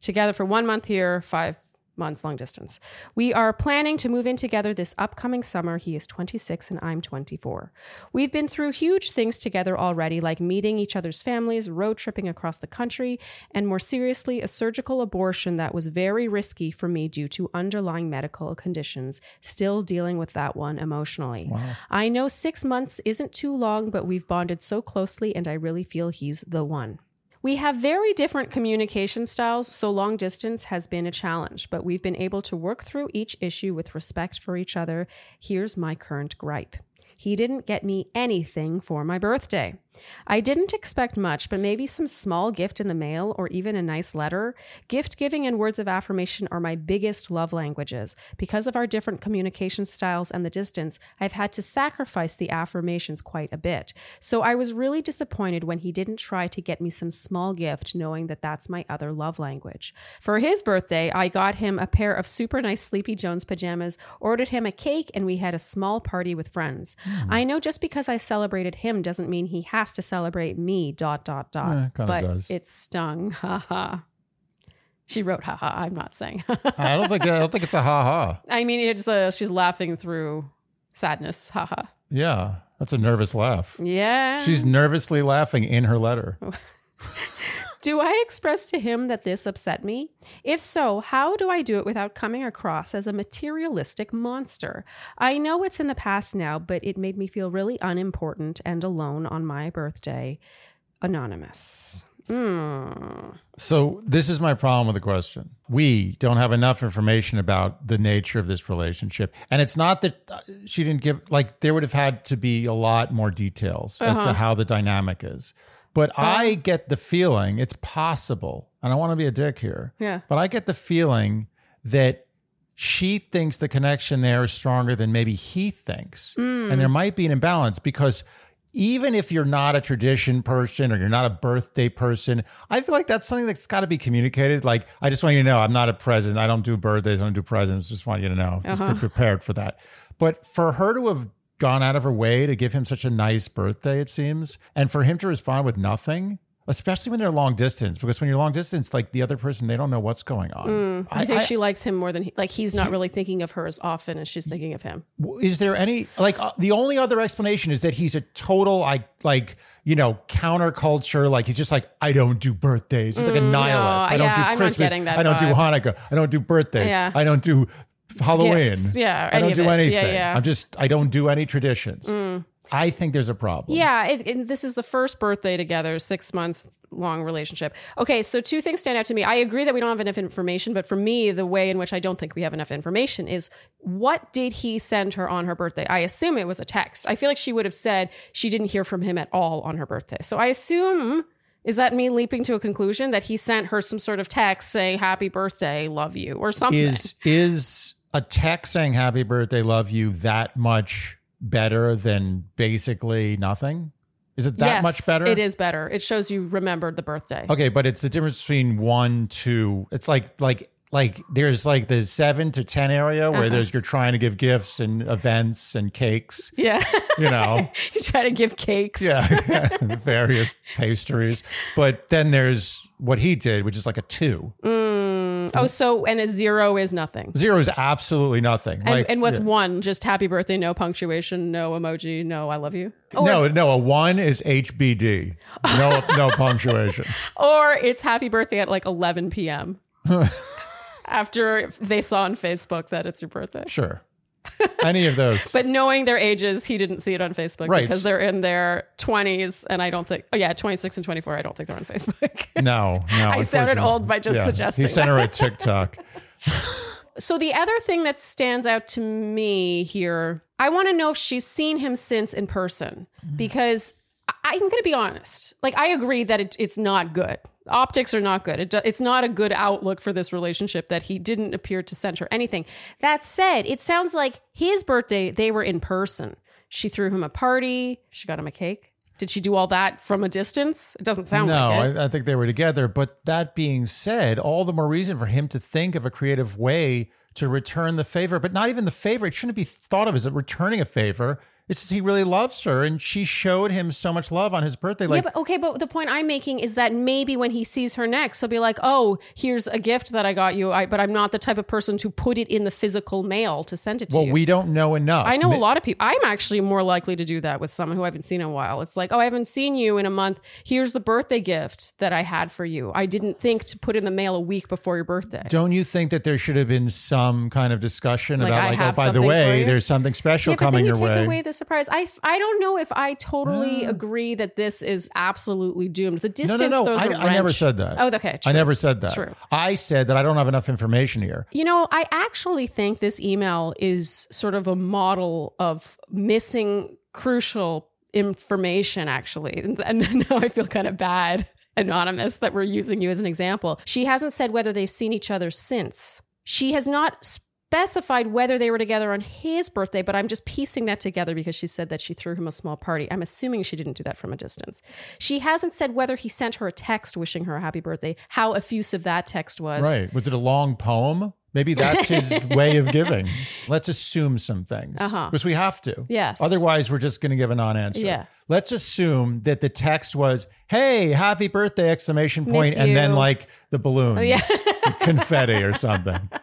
together for one month here, five months long distance. We are planning to move in together this upcoming summer. He is 26 and I'm 24. We've been through huge things together already, like meeting each other's families, road tripping across the country, and more seriously, a surgical abortion that was very risky for me due to underlying medical conditions. Still dealing with that one emotionally. I know six months isn't too long, but we've bonded so closely, and I really feel he's the one. We have very different communication styles, so long distance has been a challenge, but we've been able to work through each issue with respect for each other. Here's my current gripe. He didn't get me anything for my birthday. I didn't expect much, but maybe some small gift in the mail or even a nice letter. Gift giving and words of affirmation are my biggest love languages. Because of our different communication styles and the distance, I've had to sacrifice the affirmations quite a bit. So I was really disappointed when he didn't try to get me some small gift, knowing that that's my other love language. For his birthday, I got him a pair of super nice Sleepy Jones pajamas, ordered him a cake, and we had a small party with friends. Hmm. I know just because I celebrated him doesn't mean he has to celebrate me, dot, dot, dot. Kinda but does. it stung. *laughs* Ha ha. She wrote, ha ha. I'm not saying. *laughs* I don't think I don't think it's a ha ha. I mean, it's uh, she's laughing through sadness. Ha ha. Yeah, that's a nervous laugh. Yeah. She's nervously laughing in her letter. *laughs* Do I express to him that this upset me? If so, how do I do it without coming across as a materialistic monster? I know it's in the past now, but it made me feel really unimportant and alone on my birthday. Anonymous. Mm. So this is my problem with the question. We don't have enough information about the nature of this relationship, and it's not that uh, she didn't give. Like there would have had to be a lot more details as Uh-huh. to how the dynamic is. But I get the feeling it's possible, and I want to be a dick here. Yeah. But I get the feeling that she thinks the connection there is stronger than maybe he thinks, and there might be an imbalance because even if you're not a tradition person or you're not a birthday person, I feel like that's something that's got to be communicated. Like, I just want you to know I'm not a president. I don't do birthdays. I don't do presents. Just want you to know. Just Uh-huh. be prepared for that. But for her to have gone out of her way to give him such a nice birthday, it seems, and for him to respond with nothing, especially when they're long distance, because when you're long distance, like the other person, they don't know what's going on. I think she likes him more than he, like he's not really thinking of her as often as she's thinking of him. is there any like uh, the only other explanation is that he's a total like like you know counterculture like he's just like i don't do birthdays. He's like a nihilist. I don't Mm, yeah, do christmas. i don't do hanukkah. I don't do birthdays. Yeah. i don't do halloween Gifts, yeah, i don't do it. Anything yeah. Mm. i'm just i don't do any traditions i think there's a problem Yeah, it, it- this is the first birthday together, six months long relationship. Okay, so two things stand out to me. I agree that we don't have enough information, but for me, the way in which I don't think we have enough information is what did he send her on her birthday? I assume it was a text. I feel like she would have said she didn't hear from him at all on her birthday. So I assume. Is that me leaping to a conclusion that he sent her some sort of text saying "Happy birthday, love you" or something? is is a text saying happy birthday love you that much better than basically nothing is it that yes, much better It is better. It shows you remembered the birthday. Okay, but it's the difference between one, two. It's like like like there's like the seven to ten area Uh-huh. where there's you're trying to give gifts and events and cakes, Yeah, you know, *laughs* you try to give cakes. yeah, *laughs* *laughs* various pastries. But then there's what he did, which is like a two. Oh, so and a zero is nothing. Zero is absolutely nothing. And, like and what's one? Just happy birthday, no punctuation, no emoji, no I love you. no, no. A one is HBD, no *laughs* no punctuation. Or it's happy birthday at like 11 p.m. *laughs* after they saw on Facebook that it's your birthday. Sure, any of those. *laughs* But knowing their ages, he didn't see it on Facebook Right. because they're in their 20s. And I don't think, oh, yeah, 26 and 24, I don't think they're on Facebook. *laughs* no, no. I sounded unfortunately. old by just suggesting He sent her a TikTok. *laughs* So the other thing that stands out to me here, I want to know if she's seen him since in person mm-hmm. because I- I'm going to be honest. Like I agree that it, it's not good. Optics are not good. It, it's not a good outlook for this relationship that he didn't appear to send her anything. That said, it sounds like his birthday they were in person. She threw him a party. She got him a cake. Did she do all that from a distance? It doesn't sound No, like it. I, I think they were together. But that being said, all the more reason for him to think of a creative way to return the favor, but not even the favor. It shouldn't be thought of as a returning a favor. It's just he really loves her, and she showed him so much love on his birthday. Like, yeah, but okay, but the point I'm making is that maybe when he sees her next, he'll be like, "Oh, here's a gift that I got you, I, but I'm not the type of person to put it in the physical mail to send it to you. well, you." we don't know enough. I know a lot of people. I'm actually more likely to do that with someone who I haven't seen in a while. It's like, "Oh, I haven't seen you in a month. Here's the birthday gift that I had for you. I didn't think to put in the mail a week before your birthday." Don't you think that there should have been some kind of discussion Like, about, like, oh, by the way, there's something special Yeah, coming you your way? away surprise. I I don't know if I totally Ah. agree that this is absolutely doomed. The distance no, no. throws I, a I never said that. Oh, okay. I never said that. True. I said that I don't have enough information here. You know, I actually think this email is sort of a model of missing crucial information, actually. *laughs* And, and now I feel kind of bad, anonymous, that we're using you as an example. She hasn't said whether they've seen each other since. She has not specified whether they were together on his birthday, but I'm just piecing that together because she said that she threw him a small party. I'm assuming she didn't do that from a distance. She hasn't said whether he sent her a text wishing her a happy birthday, how effusive that text was. Right. Was it a long poem? Maybe that's his *laughs* way of giving. Let's assume some things Uh-huh. because we have to. Yes. Otherwise, we're just going to give a non-answer. Yeah. Let's assume that the text was, "Hey, happy birthday!" exclamation and then like the balloons, yeah. confetti or something. *laughs*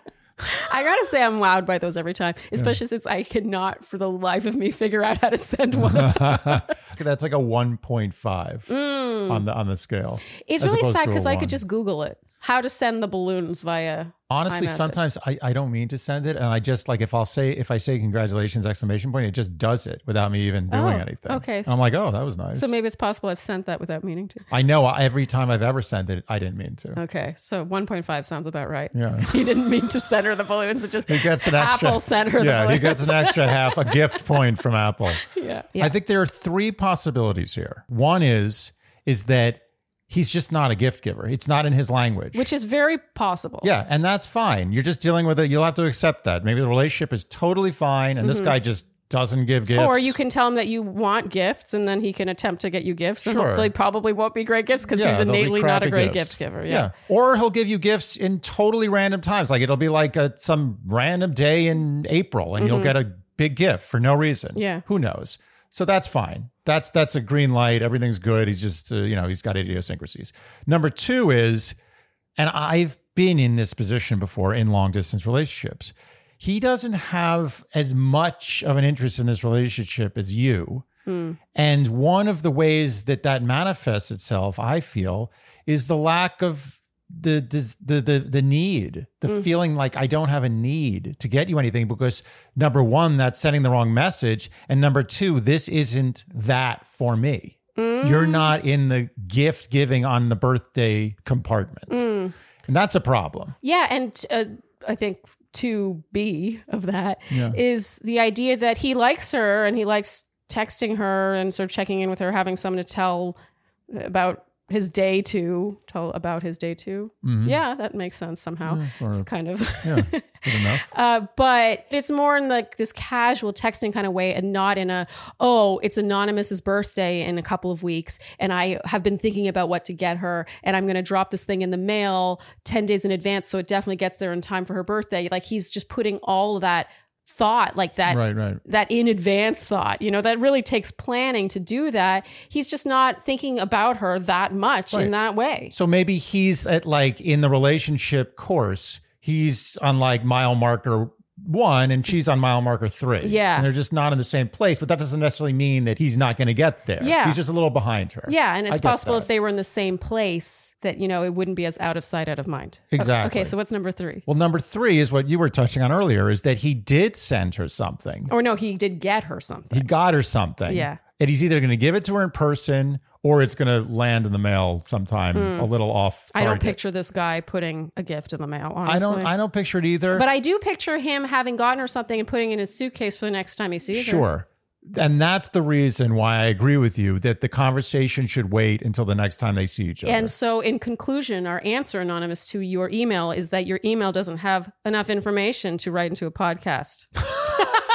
I gotta say, I'm wowed by those every time, especially since I cannot, for the life of me, figure out how to send one. *laughs* That's like a one point five mm. on the on the scale. It's really sad because I could just Google it. How to send the balloons via. Honestly, iMessage. sometimes I, I don't mean to send it, and I just like if I'll say if I say congratulations exclamation point, it just does it without me even doing Oh, anything. okay. And I'm like, oh, that was nice. So maybe it's possible I've sent that without meaning to. I know every time I've ever sent it, I didn't mean to. Okay, so 1.5 sounds about right. Yeah. *laughs* He didn't mean to send her the balloons. It just He gets an extra. Apple sent her yeah, he gets an extra half, a gift *laughs* point from Apple. yeah. I think there are three possibilities here. One is is that he's just not a gift giver. It's not in his language. Which is very possible. yeah, and that's fine. You're just dealing with it. You'll have to accept that. Maybe the relationship is totally fine, and this Mm-hmm. guy just doesn't give gifts. Or you can tell him that you want gifts, and then he can attempt to get you gifts. And Sure. they probably won't be great gifts because Yeah, he's they'll be innately not a great gifts. gift giver. Yeah. Or he'll give you gifts in totally random times. Like it'll be like a, some random day in April and you'll get a big gift for no reason. Mm-hmm. Yeah. Who knows? So that's fine. That's that's a green light. Everything's good. He's just uh, you know he's got idiosyncrasies. Number two is, and I've been in this position before in long distance relationships. He doesn't have as much of an interest in this relationship as you. And one of the ways that that manifests itself, I feel, is the lack of the the the the, the need, the mm. feeling like I don't have a need to get you anything because number one, that's sending the wrong message, and number two, this isn't that for me. You're mm. not in the gift giving on the birthday compartment, mm. and that's a problem. Yeah, and uh, I think to B of that is the idea that he likes her and he likes texting her and sort of checking in with her, having someone to tell about his day two tell about his day to. Yeah, that makes sense somehow. Kind of. Yeah, good enough. *laughs* Uh, but it's more in like this casual texting kind of way and not in a, oh, it's Anonymous's birthday in a couple of weeks. And I have been thinking about what to get her and I'm going to drop this thing in the mail 10 days in advance. So it definitely gets there in time for her birthday. Like he's just putting all of that thought like that Right, right. that in advance thought you know that really takes planning to do that. He's just not thinking about her that much in that way. So maybe he's at like in the relationship course, he's on like mile marker one and she's on mile marker three. Yeah. And they're just not in the same place, but that doesn't necessarily mean that he's not going to get there. Yeah. He's just a little behind her. Yeah, and it's possible that. if they were in the same place that you know it wouldn't be as out of sight, out of mind. Exactly. Okay, so what's number three? Well, number three is what you were touching on earlier is that he did send her something. Or no, he did get her something. He got her something. Yeah. And he's either going to give it to her in person or it's going to land in the mail sometime a little off Hmm. I don't picture this guy putting a gift in the mail. Honestly. I don't I don't picture it either. But I do picture him having gotten her something and putting it in his suitcase for the next time he sees her. Sure. And that's the reason why I agree with you that the conversation should wait until the next time they see each other. And so, in conclusion, our answer, anonymous, to your email is that your email doesn't have enough information to write into a podcast. *laughs*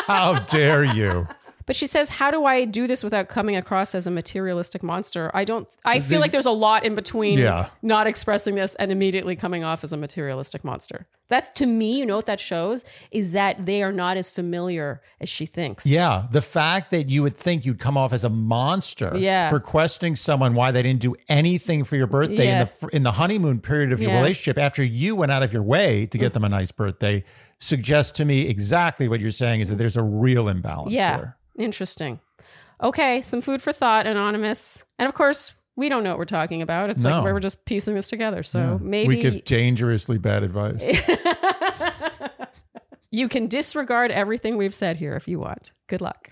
How dare you? But she says, "How do I do this without coming across as a materialistic monster?" I don't. I feel like there's a lot in between Yeah. not expressing this and immediately coming off as a materialistic monster. That's to me, you know what that shows is that they are not as familiar as she thinks. Yeah, the fact that you would think you'd come off as a monster Yeah. for questioning someone why they didn't do anything for your birthday Yeah. in the in the honeymoon period of your Yeah. relationship after you went out of your way to get them a nice birthday suggests to me exactly what you're saying is that there's a real imbalance Yeah. there. Interesting. Okay, some food for thought, anonymous. And of course, we don't know what we're talking about. It's No. like we're just piecing this together. So maybe we give dangerously bad advice. *laughs* You can disregard everything we've said here if you want. Good luck.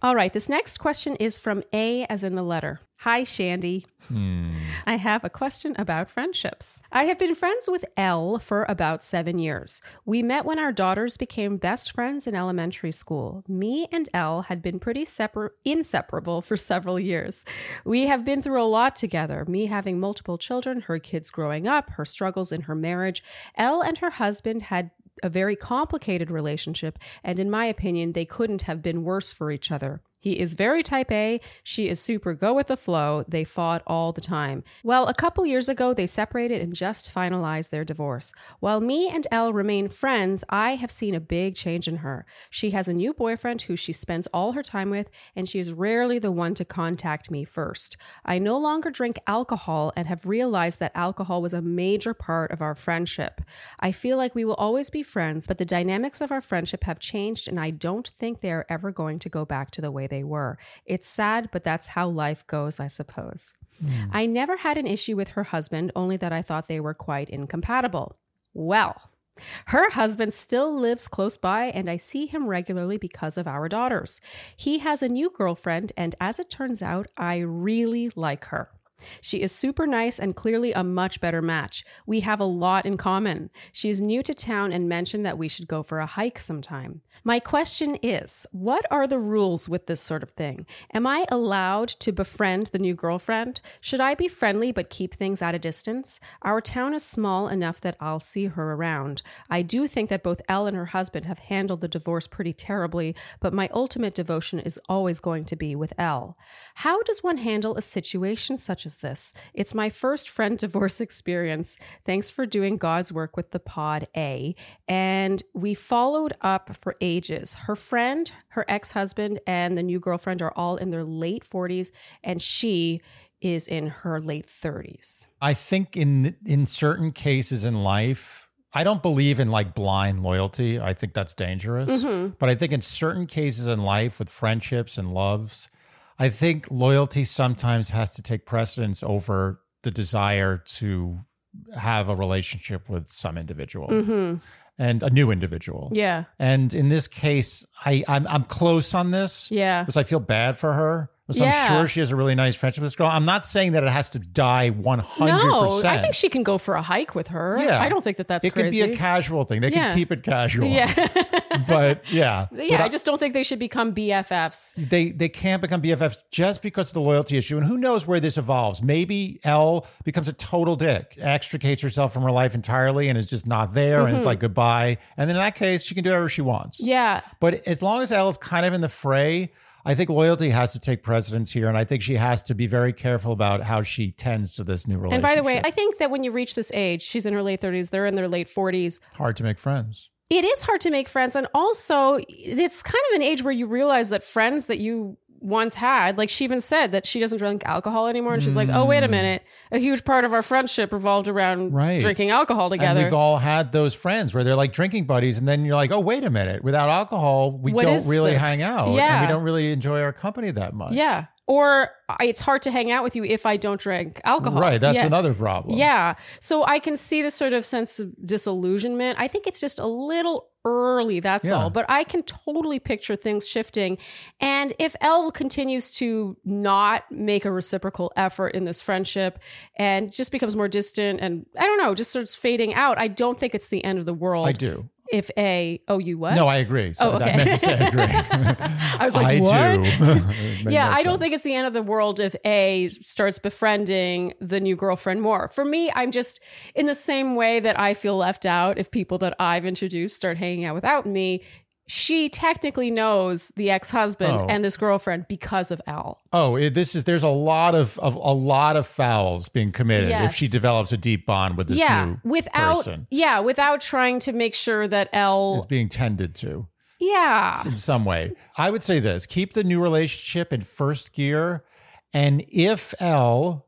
All right, this next question is from A as in the letter. Hi, Shandy. Hmm. I have a question about friendships. I have been friends with L for about seven years. We met when our daughters became best friends in elementary school. Me and L had been pretty separ- inseparable for several years. We have been through a lot together, me having multiple children, her kids growing up, her struggles in her marriage. L and her husband had a very complicated relationship, and in my opinion, they couldn't have been worse for each other. He is very type A. She is super go with the flow. They fought all the time. Well, a couple years ago, they separated and just finalized their divorce. While me and Elle remain friends, I have seen a big change in her. She has a new boyfriend who she spends all her time with, and she is rarely the one to contact me first. I no longer drink alcohol and have realized that alcohol was a major part of our friendship. I feel like we will always be friends, but the dynamics of our friendship have changed, and I don't think they are ever going to go back to the way they were. It's sad, but that's how life goes, I suppose. Hmm. I never had an issue with her husband, only that I thought they were quite incompatible. Well, her husband still lives close by, and I see him regularly because of our daughters. He has a new girlfriend, and as it turns out, I really like her. She is super nice and clearly a much better match. We have a lot in common. She is new to town and mentioned that we should go for a hike sometime. My question is what are the rules with this sort of thing? Am I allowed to befriend the new girlfriend? Should I be friendly but keep things at a distance? Our town is small enough that I'll see her around. I do think that both Elle and her husband have handled the divorce pretty terribly, but my ultimate devotion is always going to be with Elle. How does one handle a situation such as this? It's my first friend *laughs* divorce experience. Thanks for doing God's work with the pod A. And we followed up for ages. Her friend, her ex husband, and the new girlfriend are all in their late 40s, and she is in her late 30s. I think in in certain cases in life, I don't believe in like blind loyalty. I think that's dangerous. Mm-hmm. But I think in certain cases in life with friendships and loves, I think loyalty sometimes has to take precedence over the desire to have a relationship with some individual and a new individual. Mm-hmm. Yeah. And in this case, I I'm, I'm close on this Yeah. because I feel bad for her. Because Yeah. I'm sure she has a really nice friendship with this girl. I'm not saying that it has to die 100%. No, I think she can go for a hike with her. Yeah. I don't think that that's it crazy. could be a casual thing. They Yeah. can keep it casual. yeah. *laughs* But yeah. *laughs* yeah, But I just don't think they should become BFFs. they they can't become BFFs just because of the loyalty issue. And who knows where this evolves? Maybe Elle becomes a total dick, extricates herself from her life entirely, and is just not there, and it's like goodbye. And then in that case, she can do whatever she wants. Yeah. But as long as Elle is kind of in the fray, I think loyalty has to take precedence here, and I think she has to be very careful about how she tends to this new relationship. And by the way, I think that when you reach this age, she's in her late 30s, they're in their late 40s. hard to make friends. It is hard to make friends. And also, it's kind of an age where you realize that friends that you once had, like she even said that she doesn't drink alcohol anymore. And she's like, oh, wait a hmm. minute. A huge part of our friendship revolved around. Right. drinking alcohol And together. we've all had those friends where they're like drinking buddies, and then you're like, oh, wait a minute. Without alcohol, we What don't is really this? hang out. And Yeah. we don't really enjoy our company that much. yeah. Or I- it's hard to hang out with you if I don't drink alcohol. Right. That's Yeah. another problem. Yeah. So I can see this sort of sense of disillusionment. I think it's just a little early, that's Yeah. all. But I can totally picture things shifting. And if Elle continues to not make a reciprocal effort in this friendship and just becomes more distant and I don't know, just starts fading out, I don't think it's the end of the world. I do. If A, oh, you what? No, I agree. So Oh, okay. I meant to say I agree. *laughs* I was like, I what? *laughs* do. Yeah, no I don't sense. think it's the end of the world if A starts befriending the new girlfriend more. For me, I'm just in the same way that I feel left out if people that I've introduced start hanging out without me. She technically knows the ex-husband Oh. and this girlfriend because of Elle. Oh, it, this is there's a lot of, of a lot of fouls being committed if she develops a deep bond with this yeah, new without person. yeah, without trying to make sure that Elle is being tended to yeah. in some way. I would say this: keep the new relationship in first gear, and if L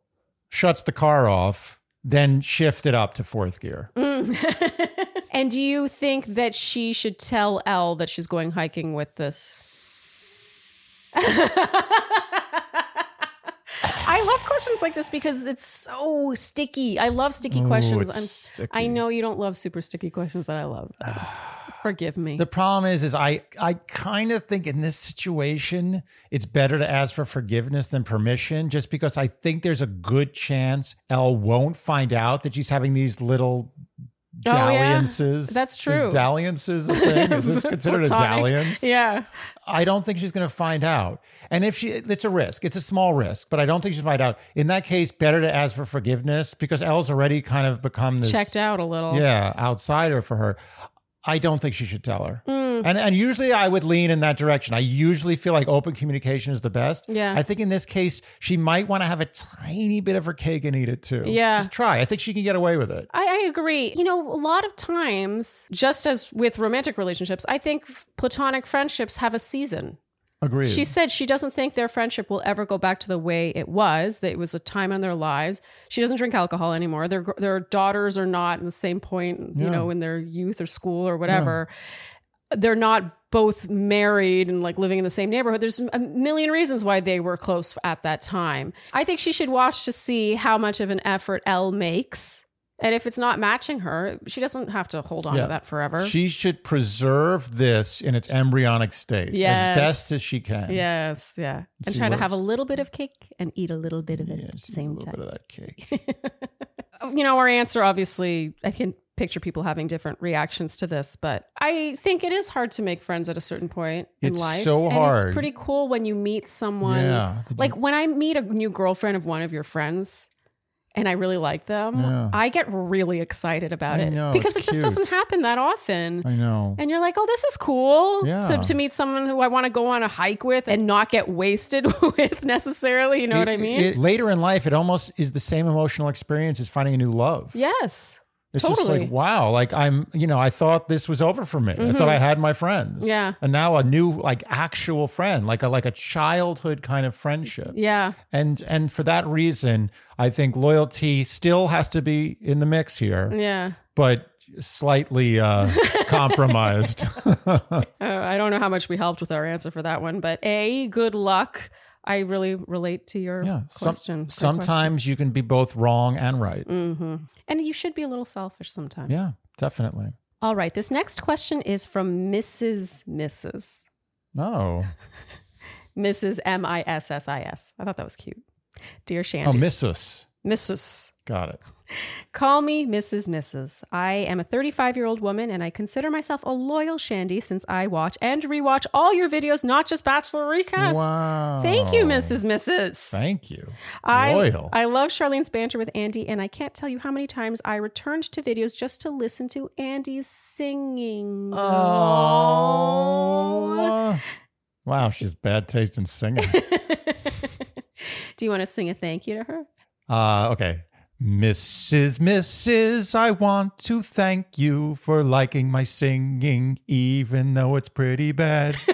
shuts the car off, then shift it up to fourth gear. Mm. *laughs* And do you think that she should tell Elle that she's going hiking with this? *laughs* I love questions like this because it's so sticky. I love sticky Ooh, questions. I'm, sticky. I know you don't love super sticky questions, but I love them. *sighs* Forgive me. The problem is, is I I kind of think in this situation it's better to ask for forgiveness than permission, just because I think there's a good chance Elle won't find out that she's having these little Oh, yeah. dalliances. That's Is true. dalliances a thing? Is this *laughs* considered a dalliance? yeah. I don't think she's going to find out. And if she, it's a risk. It's a small risk, but I don't think she'll find out. In that case, better to ask for forgiveness because Elle's already kind of become this Checked out a little. yeah, outsider for her. I don't think she should tell her. Mm. And and usually I would lean in that direction. I usually feel like open communication is the best. Yeah. I think in this case she might want to have a tiny bit of her cake and eat it too. Yeah. Just try. I think she can get away with it. I, I agree. You know, a lot of times, just as with romantic relationships, I think platonic friendships have a season. Agreed. She said she doesn't think their friendship will ever go back to the way it was. That it was a time in their lives. She doesn't drink alcohol anymore. Their their daughters are not in the same point, you know, in their youth or school or whatever. They're not both married and like living in the same neighborhood. There's a million reasons why they were close at that time. I think she should watch to see how much of an effort Elle makes And if it's not matching her, she doesn't have to hold on Yeah. to that forever. She should preserve this in its embryonic state Yes. as best as she can. yes, yeah. And See try to have a little bit of cake and eat a little bit of it Yeah, at the just a same little time. bit of that cake. *laughs* you know, our answer obviously, I can picture people having different reactions to this, but I think it is hard to make friends at a certain point in It's life. so And hard. it's pretty cool when you meet someone. Yeah. Like when I meet a new girlfriend of one of your friends and I really like them, Yeah. I get really excited about I it know, because it just cute. doesn't happen that often. I know. And you're like, oh, this is cool Yeah. to, to meet someone who I want to go on a hike with and not get wasted *laughs* with necessarily. You know what I It- mean? it- later in life, it almost is the same emotional experience as finding a new love. yes. It's totally. just like, wow, like I'm, you know, I thought this was over for me. I thought I had my friends. Mm-hmm. Yeah. And now a new, like actual friend, like a like a childhood kind of friendship. yeah. And and for that reason, I think loyalty still has to be in the mix here, Yeah. but slightly uh *laughs* compromised. *laughs* Uh, I don't know how much we helped with our answer for that one, but A, good luck. I really relate to your yeah. Question. Sometimes you can be both wrong and right. question. Mhm. And you should be a little selfish sometimes. Yeah, definitely. All right. This next question is from Mrs. Mrs. Oh. Mrs. M I S S I S. I thought that was cute. Dear Shannon. Oh, Missus. Mrs. Got it. Call me Mrs. Mrs. I am a 35 year old woman and I consider myself a loyal Shandy since I watch and rewatch all your videos, not just Bachelor recaps. Wow. Thank you, Mrs. Mrs. Thank you. I, Loyal. I love Sharleen's banter with Andy, and I can't tell you how many times I returned to videos just to listen to Andy's singing. Oh. Wow, she's bad taste in singing. *laughs* Do you want to sing a thank you to her? Uh, okay. Mrs. Mrs. I want to thank you for liking my singing, even though it's pretty bad. *laughs*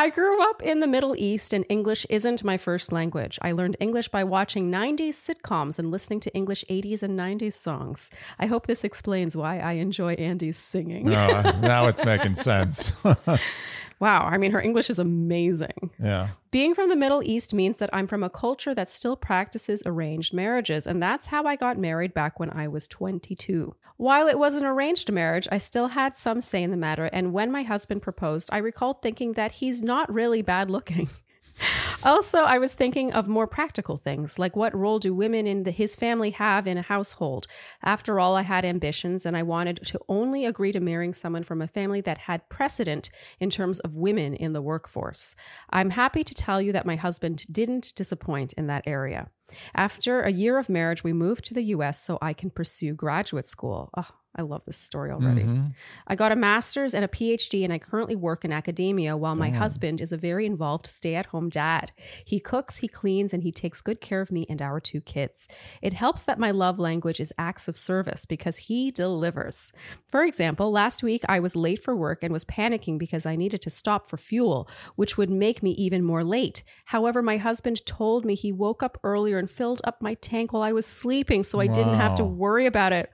I grew up in the Middle East, and English isn't my first language. I learned English by watching 90s sitcoms and listening to English 80s and 90s songs. I hope this explains why I enjoy Andy's singing. No, *laughs* now it's making sense. *laughs* Wow, I mean, her English is amazing. yeah. Being from the Middle East means that I'm from a culture that still practices arranged marriages, and that's how I got married back when I was 22. While it was an arranged marriage, I still had some say in the matter, and when my husband proposed, I recall thinking that he's not really bad looking. *laughs* *laughs* Also, I was thinking of more practical things, like what role do women in the, his family have in a household? After all, I had ambitions and I wanted to only agree to marrying someone from a family that had precedent in terms of women in the workforce. I'm happy to tell you that my husband didn't disappoint in that area. After a year of marriage, we moved to the US so I can pursue graduate school. Oh, I love this story already. Mhm. I got a master's and a PhD, and I currently work in academia while my husband is a very involved stay at home dad. He cooks, he cleans, and he takes good care of me and our two kids. It helps that my love language is acts of service because he delivers. For example, last week I was late for work and was panicking because I needed to stop for fuel, which would make me even more late. However, my husband told me he woke up earlier and filled up my tank while I was sleeping, so I didn't have to worry about it.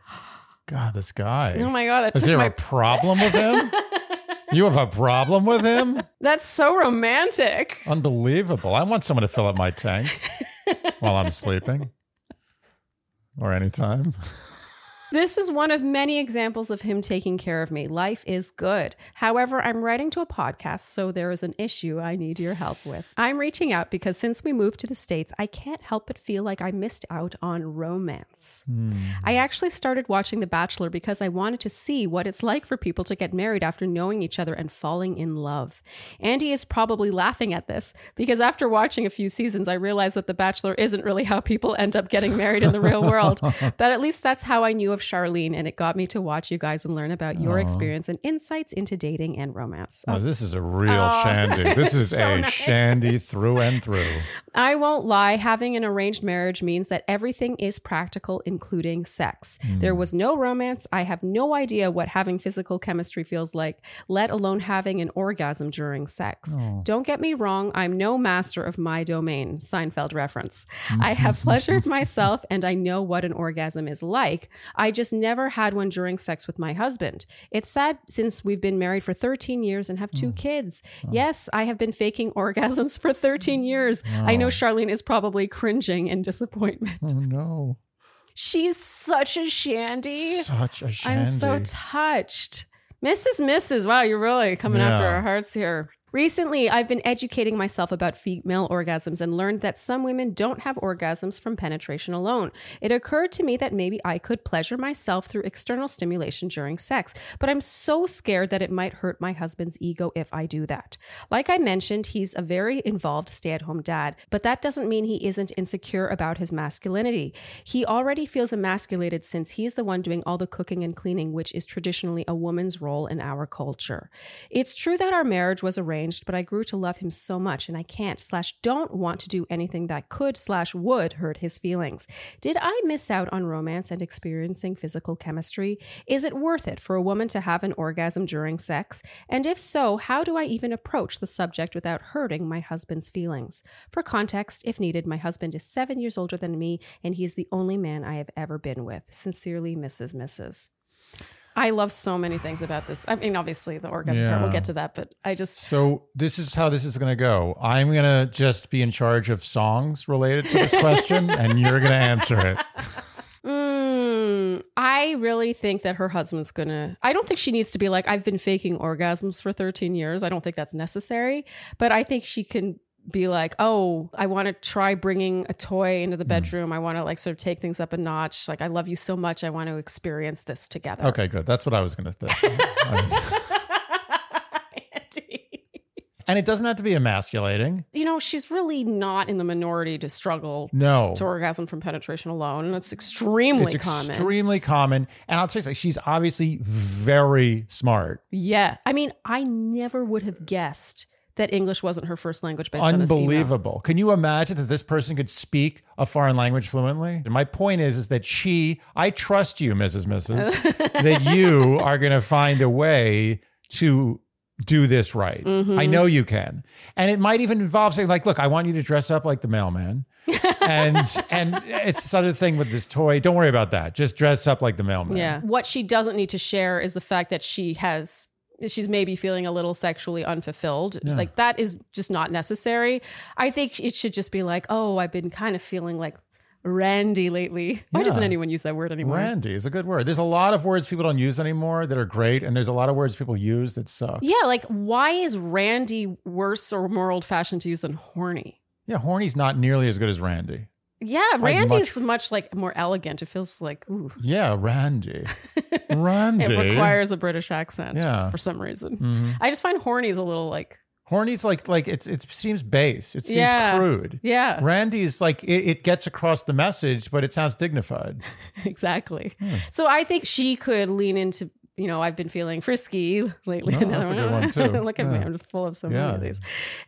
God, this guy. Oh my God, Is there my a problem with him? *laughs* you have a problem with him? That's so romantic. Unbelievable. I want someone to fill up my tank while I'm sleeping or anytime. This is one of many examples of him taking care of me. Life is good. However, I'm writing to a podcast, so there is an issue I need your help with. I'm reaching out because since we moved to the States, I can't help but feel like I missed out on romance. Hmm. I actually started watching The Bachelor because I wanted to see what it's like for people to get married after knowing each other and falling in love. Andy is probably laughing at this because after watching a few seasons, I realized that The Bachelor isn't really how people end up getting married in the real world. *laughs* But at least that's how I knew of Sharleen, and it got me to watch you guys and learn about your experience and insights into dating and romance. Oh, this is a real Oh, shandy. This is *laughs* so a nice. shandy through and through. I won't lie, having an arranged marriage means that everything is practical, including sex. There hmm. was no romance. I have no idea what having physical chemistry feels like, let alone having an orgasm during sex. Don't get me wrong, I'm no master of my domain. Seinfeld reference. *laughs* I have pleasured myself and I know what an orgasm is like. I I just never had one during sex with my husband. It's sad since we've been married for 13 years and have two mm. kids. Yes, I have been faking orgasms for 13 mm. years. I know Sharleen is probably cringing in disappointment. Oh no. She's such a shandy. Such a shandy. I'm so touched. Mrs. Mrs. Wow, you're really coming after our hearts here. Recently, I've been educating myself about female orgasms and learned that some women don't have orgasms from penetration alone. It occurred to me that maybe I could pleasure myself through external stimulation during sex, but I'm so scared that it might hurt my husband's ego if I do that. Like I mentioned, he's a very involved stay at home dad, but that doesn't mean he isn't insecure about his masculinity. He already feels emasculated since he's the one doing all the cooking and cleaning, which is traditionally a woman's role in our culture. It's true that our marriage was arranged, but I grew to love him so much and I can't slash don't want to do anything that could slash would hurt his feelings. Did I miss out on romance and experiencing physical chemistry? Is it worth it for a woman to have an orgasm during sex? And if so, how do I even approach the subject without hurting my husband's feelings? For context, if needed, my husband is seven years older than me and he is the only man I have ever been with. Sincerely, Mrs. Mrs. I love so many things about this. I mean, obviously the orgasm part, we'll get to that, but I just So this is how this is going to go. I'm going to just be in charge of songs related to this question, *laughs* and you're going to answer it. Mm, I really think that her husband's gonna. I don't think she needs to be like, I've been faking orgasms for 13 years. I don't think that's necessary. But I think she can be like, oh, I want to try bringing a toy into the Hmm. bedroom. I want to like sort of take things up a notch. Like, I love you so much. I want to experience this together. Okay, good. That's what I was going to say. *laughs* and it doesn't have to be emasculating. you know, she's really not in the minority to struggle No. to orgasm from penetration alone. It's extremely It's common. extremely common. And I'll tell you, something, she's obviously very smart. Yeah. I mean, I never would have guessed that English wasn't her first language based on this email. Unbelievable. Can you imagine that this person could speak a foreign language fluently? And my point is, is that she, I trust you, Mrs. Mrs., *laughs* that you are going to find a way to do this right. Mm-hmm. I know you can. And it might even involve saying, like, look, I want you to dress up like the mailman. and *laughs* and it's sort of thing with this toy. Don't worry about that. Just dress up like the mailman. Yeah. What she doesn't need to share is the fact that she has she's maybe feeling a little sexually unfulfilled. Like that is just not necessary. I think it should just be like, "Oh, I've been kind of feeling like randy lately." Why doesn't anyone use that word anymore? Randy is a good word. There's a lot of words people don't use anymore that are great, and there's a lot of words people use that suck. Yeah, like why is randy worse or more old fashioned to use than horny? Yeah, horny's not nearly as good as Randy. Yeah, Randy's much, like more elegant. It feels like ooh. Yeah, Randy. *laughs* Randy. It requires a British accent Yeah. for some reason. Mhm. I just find horny is a little like Horny's like like it's it seems base. It seems Yeah. crude. yeah, Randy's like it, it gets across the message, but it sounds dignified. *laughs* exactly. Hmm. So I think she could lean into, you know, I've been feeling frisky *laughs* lately. Oh, that's a good one, *laughs* too. Look at me, I'm full of so Yeah. many of these.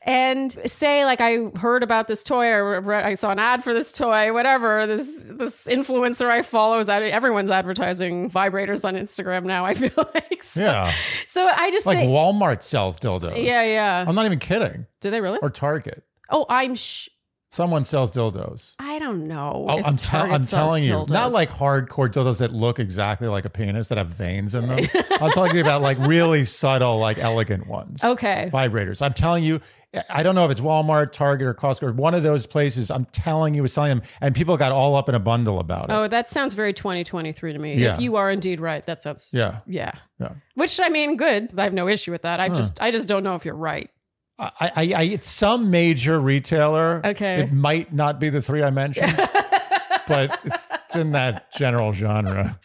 And say like I heard about this toy, or I saw an ad for this toy, whatever. This this influencer I follow is ad- everyone's advertising vibrators on Instagram now. I *laughs* feel like so, Yeah. so I just Like think, Walmart sells dildos. yeah, yeah. I'm not even kidding. Do they really? Or Target. oh, I'm. Sh- Someone sells dildos. I don't know. Oh, I'm, Target I'm telling you, dildos. not like hardcore dildos that look exactly like a penis that have veins in them. I'm talking about like really subtle, like elegant ones. okay. Vibrators. I'm telling you, I don't know if it's Walmart, Target, or Costco, or one of those places. I'm telling you, was selling them, and people got all up in a bundle about it. Oh, that sounds very 2023 to me. Yeah. If you are indeed right, that sounds Yeah, yeah. yeah. Which I mean, good. I have no issue with that. I just I just don't know if you're right. I, I, I, it's some major retailer. Okay. It might not be the three I mentioned, *laughs* but it's, it's in that general genre.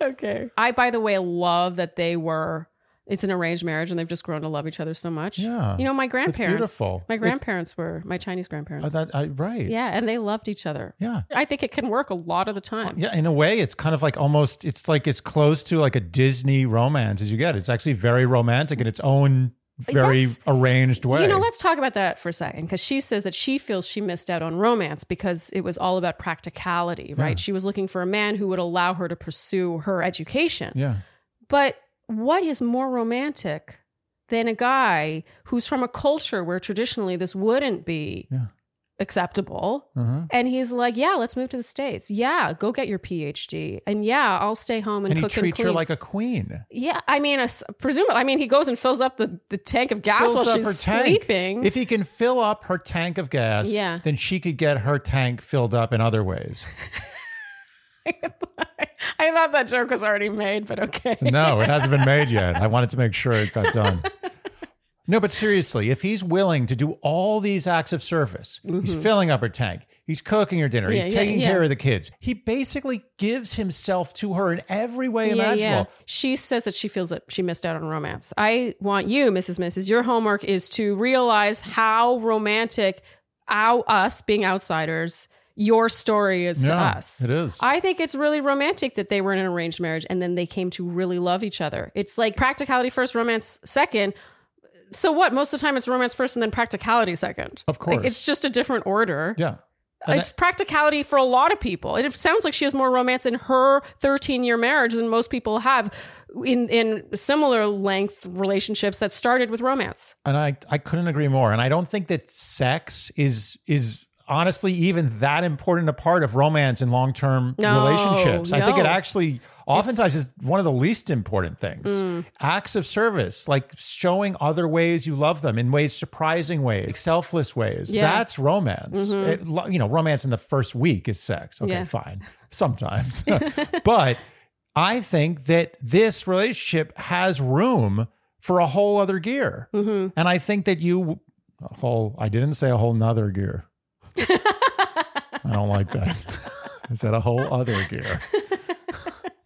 Okay. I by the way love that they were it's an arranged marriage and they've just grown to love each other so much. Yeah. You know, my grandparents. beautiful. My It's- grandparents were my Chinese grandparents. Oh, that, I, right. yeah, and they loved each other. Yeah. I think it can work a lot of the time. Yeah, in a way, it's kind of like almost, it's like as close to like a Disney romance as you get. It's actually very romantic in its own very arranged way. You know, let's talk about that for a second because she says that she feels she missed out on romance because it was all about practicality, right? She was looking for a man who would allow her to pursue her education. yeah. But what is more romantic than a guy who's from a culture where traditionally this wouldn't be Yeah. Acceptable. Uh-huh. And he's like, "Yeah, let's move to the states. Yeah, go get your PhD. And yeah, I'll stay home and, And he cook and treats clean." her like a queen. yeah, I mean, as- presumably, I mean, he goes and fills up the, the tank of gas Fills while she's sleeping. If he can fill up her tank of gas, Yeah. then she could get her tank filled up in other ways. *laughs* I thought that joke was already made, but okay. No, it hasn't been made yet. I wanted to make sure it got done. *laughs* No, but seriously, if he's willing to do all these acts of service, he's filling up her tank, he's cooking her dinner, he's Mm-hmm. Yeah, yeah, taking yeah. care of the kids. He basically gives himself to her in every way imaginable. She says that she feels that she missed out on romance. I want you, Mrs. Mrs. Your homework is to realize how romantic our us being outsiders, your story is to Yeah, us. it is. I think it's really romantic that they were in an arranged marriage and then they came to really love each other. It's like practicality first, romance second. So what? Most of the time it's romance first and then practicality second. Of course. Like, it's just a different order. Yeah. And It's practicality for a lot of people. It sounds like she has more romance in her 13 year marriage than most people have in in similar length relationships that started with romance. and I I couldn't agree more. And I don't think that sex is is honestly even that important a part of romance and long term No, relationships. I think it actually oftentimes is one of the least important things. Mm. Acts of service, like showing other ways you love them in ways surprising ways, selfless ways. Yeah. Mm-hmm. That's romance. It- you know, romance in the first week is sex. Okay, Yeah. fine. *laughs* Sometimes. *laughs* *laughs* but I think that this relationship has room for a whole other gear. Mm-hmm. And I think that you, a whole, I didn't say a whole nother gear. I don't like that. I said a whole other gear.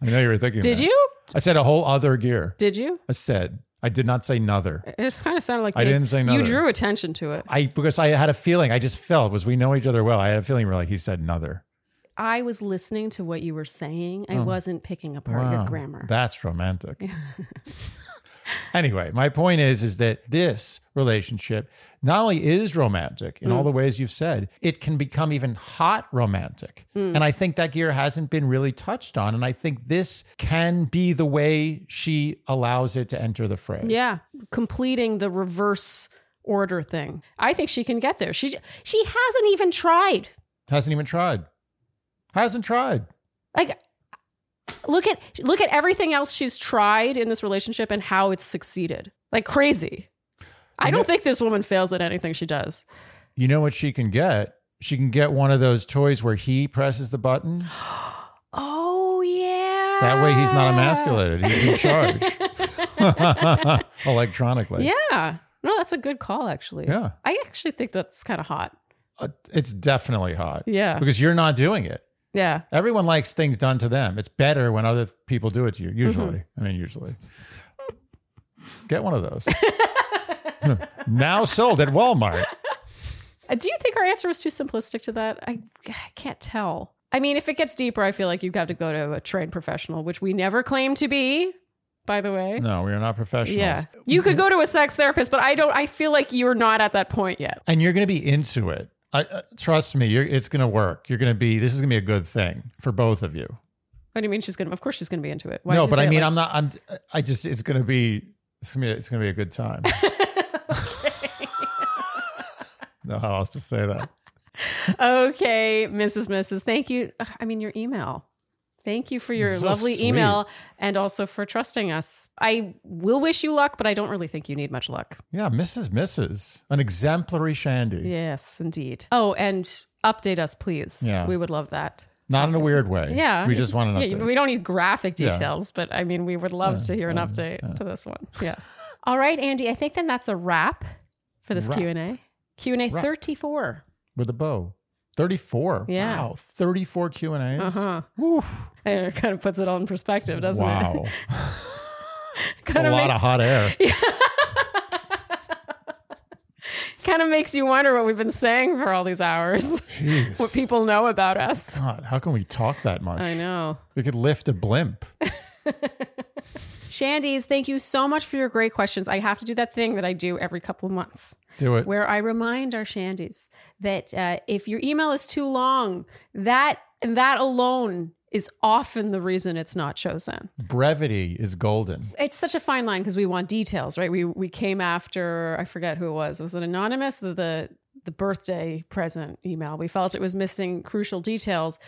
I know you were thinking Did that. you? I said a whole other gear. Did you? I said, I did not say nother. It's kind of sounded like I you- didn't say You drew attention to it. I, because I had a feeling, I just felt, was we know each other well. I had a feeling we're like, he said another. I was listening to what you were saying. I mm. wasn't picking apart your grammar. That's romantic. *laughs* anyway, my point is is that this relationship not only is romantic in Mm. all the ways you've said, it can become even hot romantic. Mm. And I think that gear hasn't been really touched on and I think this can be the way she allows it to enter the fray. yeah, completing the reverse order thing. I think she can get there. She she hasn't even tried. Hasn't even tried. Hasn't tried. like look at look at everything else she's tried in this relationship and how it's succeeded like crazy i don't think this woman fails at anything she does You know what she can get? She can get one of those toys where he presses the button. *gasps* oh yeah That way he's not emasculated. He's in charge. *laughs* *laughs* Electronically. yeah no that's a good call actually Yeah. i actually think that's kind of hot Uh, it's definitely hot. Yeah. Because you're not doing it. Yeah Everyone likes things done to them. It's better when other people do it to you, usually. Mm-hmm. I mean, usually. Get one of those. *laughs* now sold at Walmart. Uh, do you think our answer was too simplistic to that I, I can't tell i mean if it gets deeper i feel like you have got to go to a trained professional which we never claim to be by the way No, we are not professionals. Yeah. You could go to a sex therapist, but I don't I feel like you're not at that point yet. And you're going to be into it. I, uh, trust me, you're, it's going to work. You're going to be, this is going to be a good thing for both of you. What do you mean she's gonna of course she's gonna be into it. Why no, but I mean, like- I'm not, I'm, I just, it's going to be, it's going to be, it's going to be a good time. *laughs* *laughs* no, how else to say that. Okay, *laughs* Mrs. Mrs. Thank you. I mean your email. Thank you for your So lovely sweet. email and also for trusting us. I will wish you luck, but I don't really think you need much luck. Yeah, Mrs. Mrs. An exemplary Shandy. Yes, indeed. Oh, and update us, please. Yeah. We would love that. Not in a weird way. Yeah. We just want an Yeah, update. we don't need graphic Yeah. details, but I mean, we would love to hear an update to this one. Yes. *laughs* All right, Andy. I think then that's a wrap for this Wrap. Q and A. Q and A Wrap. thirty four. With a bow. 34. Yeah. Wow. 34 Q&As. Uh huh. Woof. It kind of puts it all in perspective, doesn't Wow. it? *laughs* It's kind a of lot makes of hot air. *laughs* kind of makes you wonder what we've been saying for all these hours. Jeez. what people know about us. God, how can we talk that much? I know. We could lift a blimp. *laughs* Shandies, thank you so much for your great questions. I have to do that thing that I do every couple of months. Do it. where I remind our shandies that uh, if your email is too long, that and that alone is often the reason it's not chosen. Brevity is golden. It's such a fine line because we want details, right? We we came after I forget who it was. Was it anonymous? The the the birthday present email. We felt it was missing crucial details.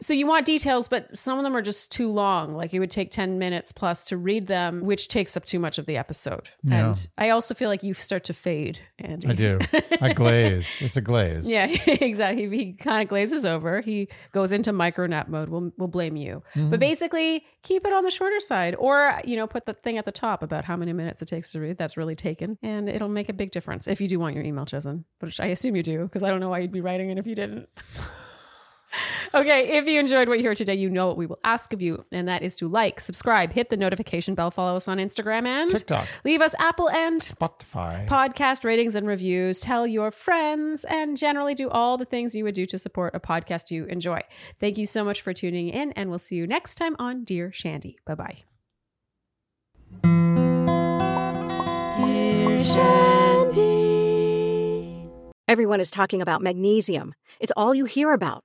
So you want details, but some of them are just too long. Like it would take 10 minutes plus to read them, which takes up too much of the episode. Yeah. And I also feel like you start to fade, Andy. I do. I *laughs* glaze. It's a glaze. Yeah, *laughs* exactly. He kind of glazes over. He goes into micro nap mode. We'll we'll blame you. Mm-hmm. But basically, keep it on the shorter side, or you know, put the thing at the top about how many minutes it takes to read. That's really taken, and it'll make a big difference if you do want your email chosen. Which I assume you do, because I don't know why you'd be writing it if you didn't. *laughs* Okay, if you enjoyed what you heard today, you know what we will ask of you, and that is to like, subscribe, hit the notification bell, follow us on Instagram, and TikTok. leave us Apple and Spotify. podcast ratings and reviews. Tell your friends, and generally do all the things you would do to support a podcast you enjoy. Thank you so much for tuning in, and we'll see you next time on Dear Shandy. Bye bye. Dear Shandy. Everyone is talking about magnesium. It's all you hear about.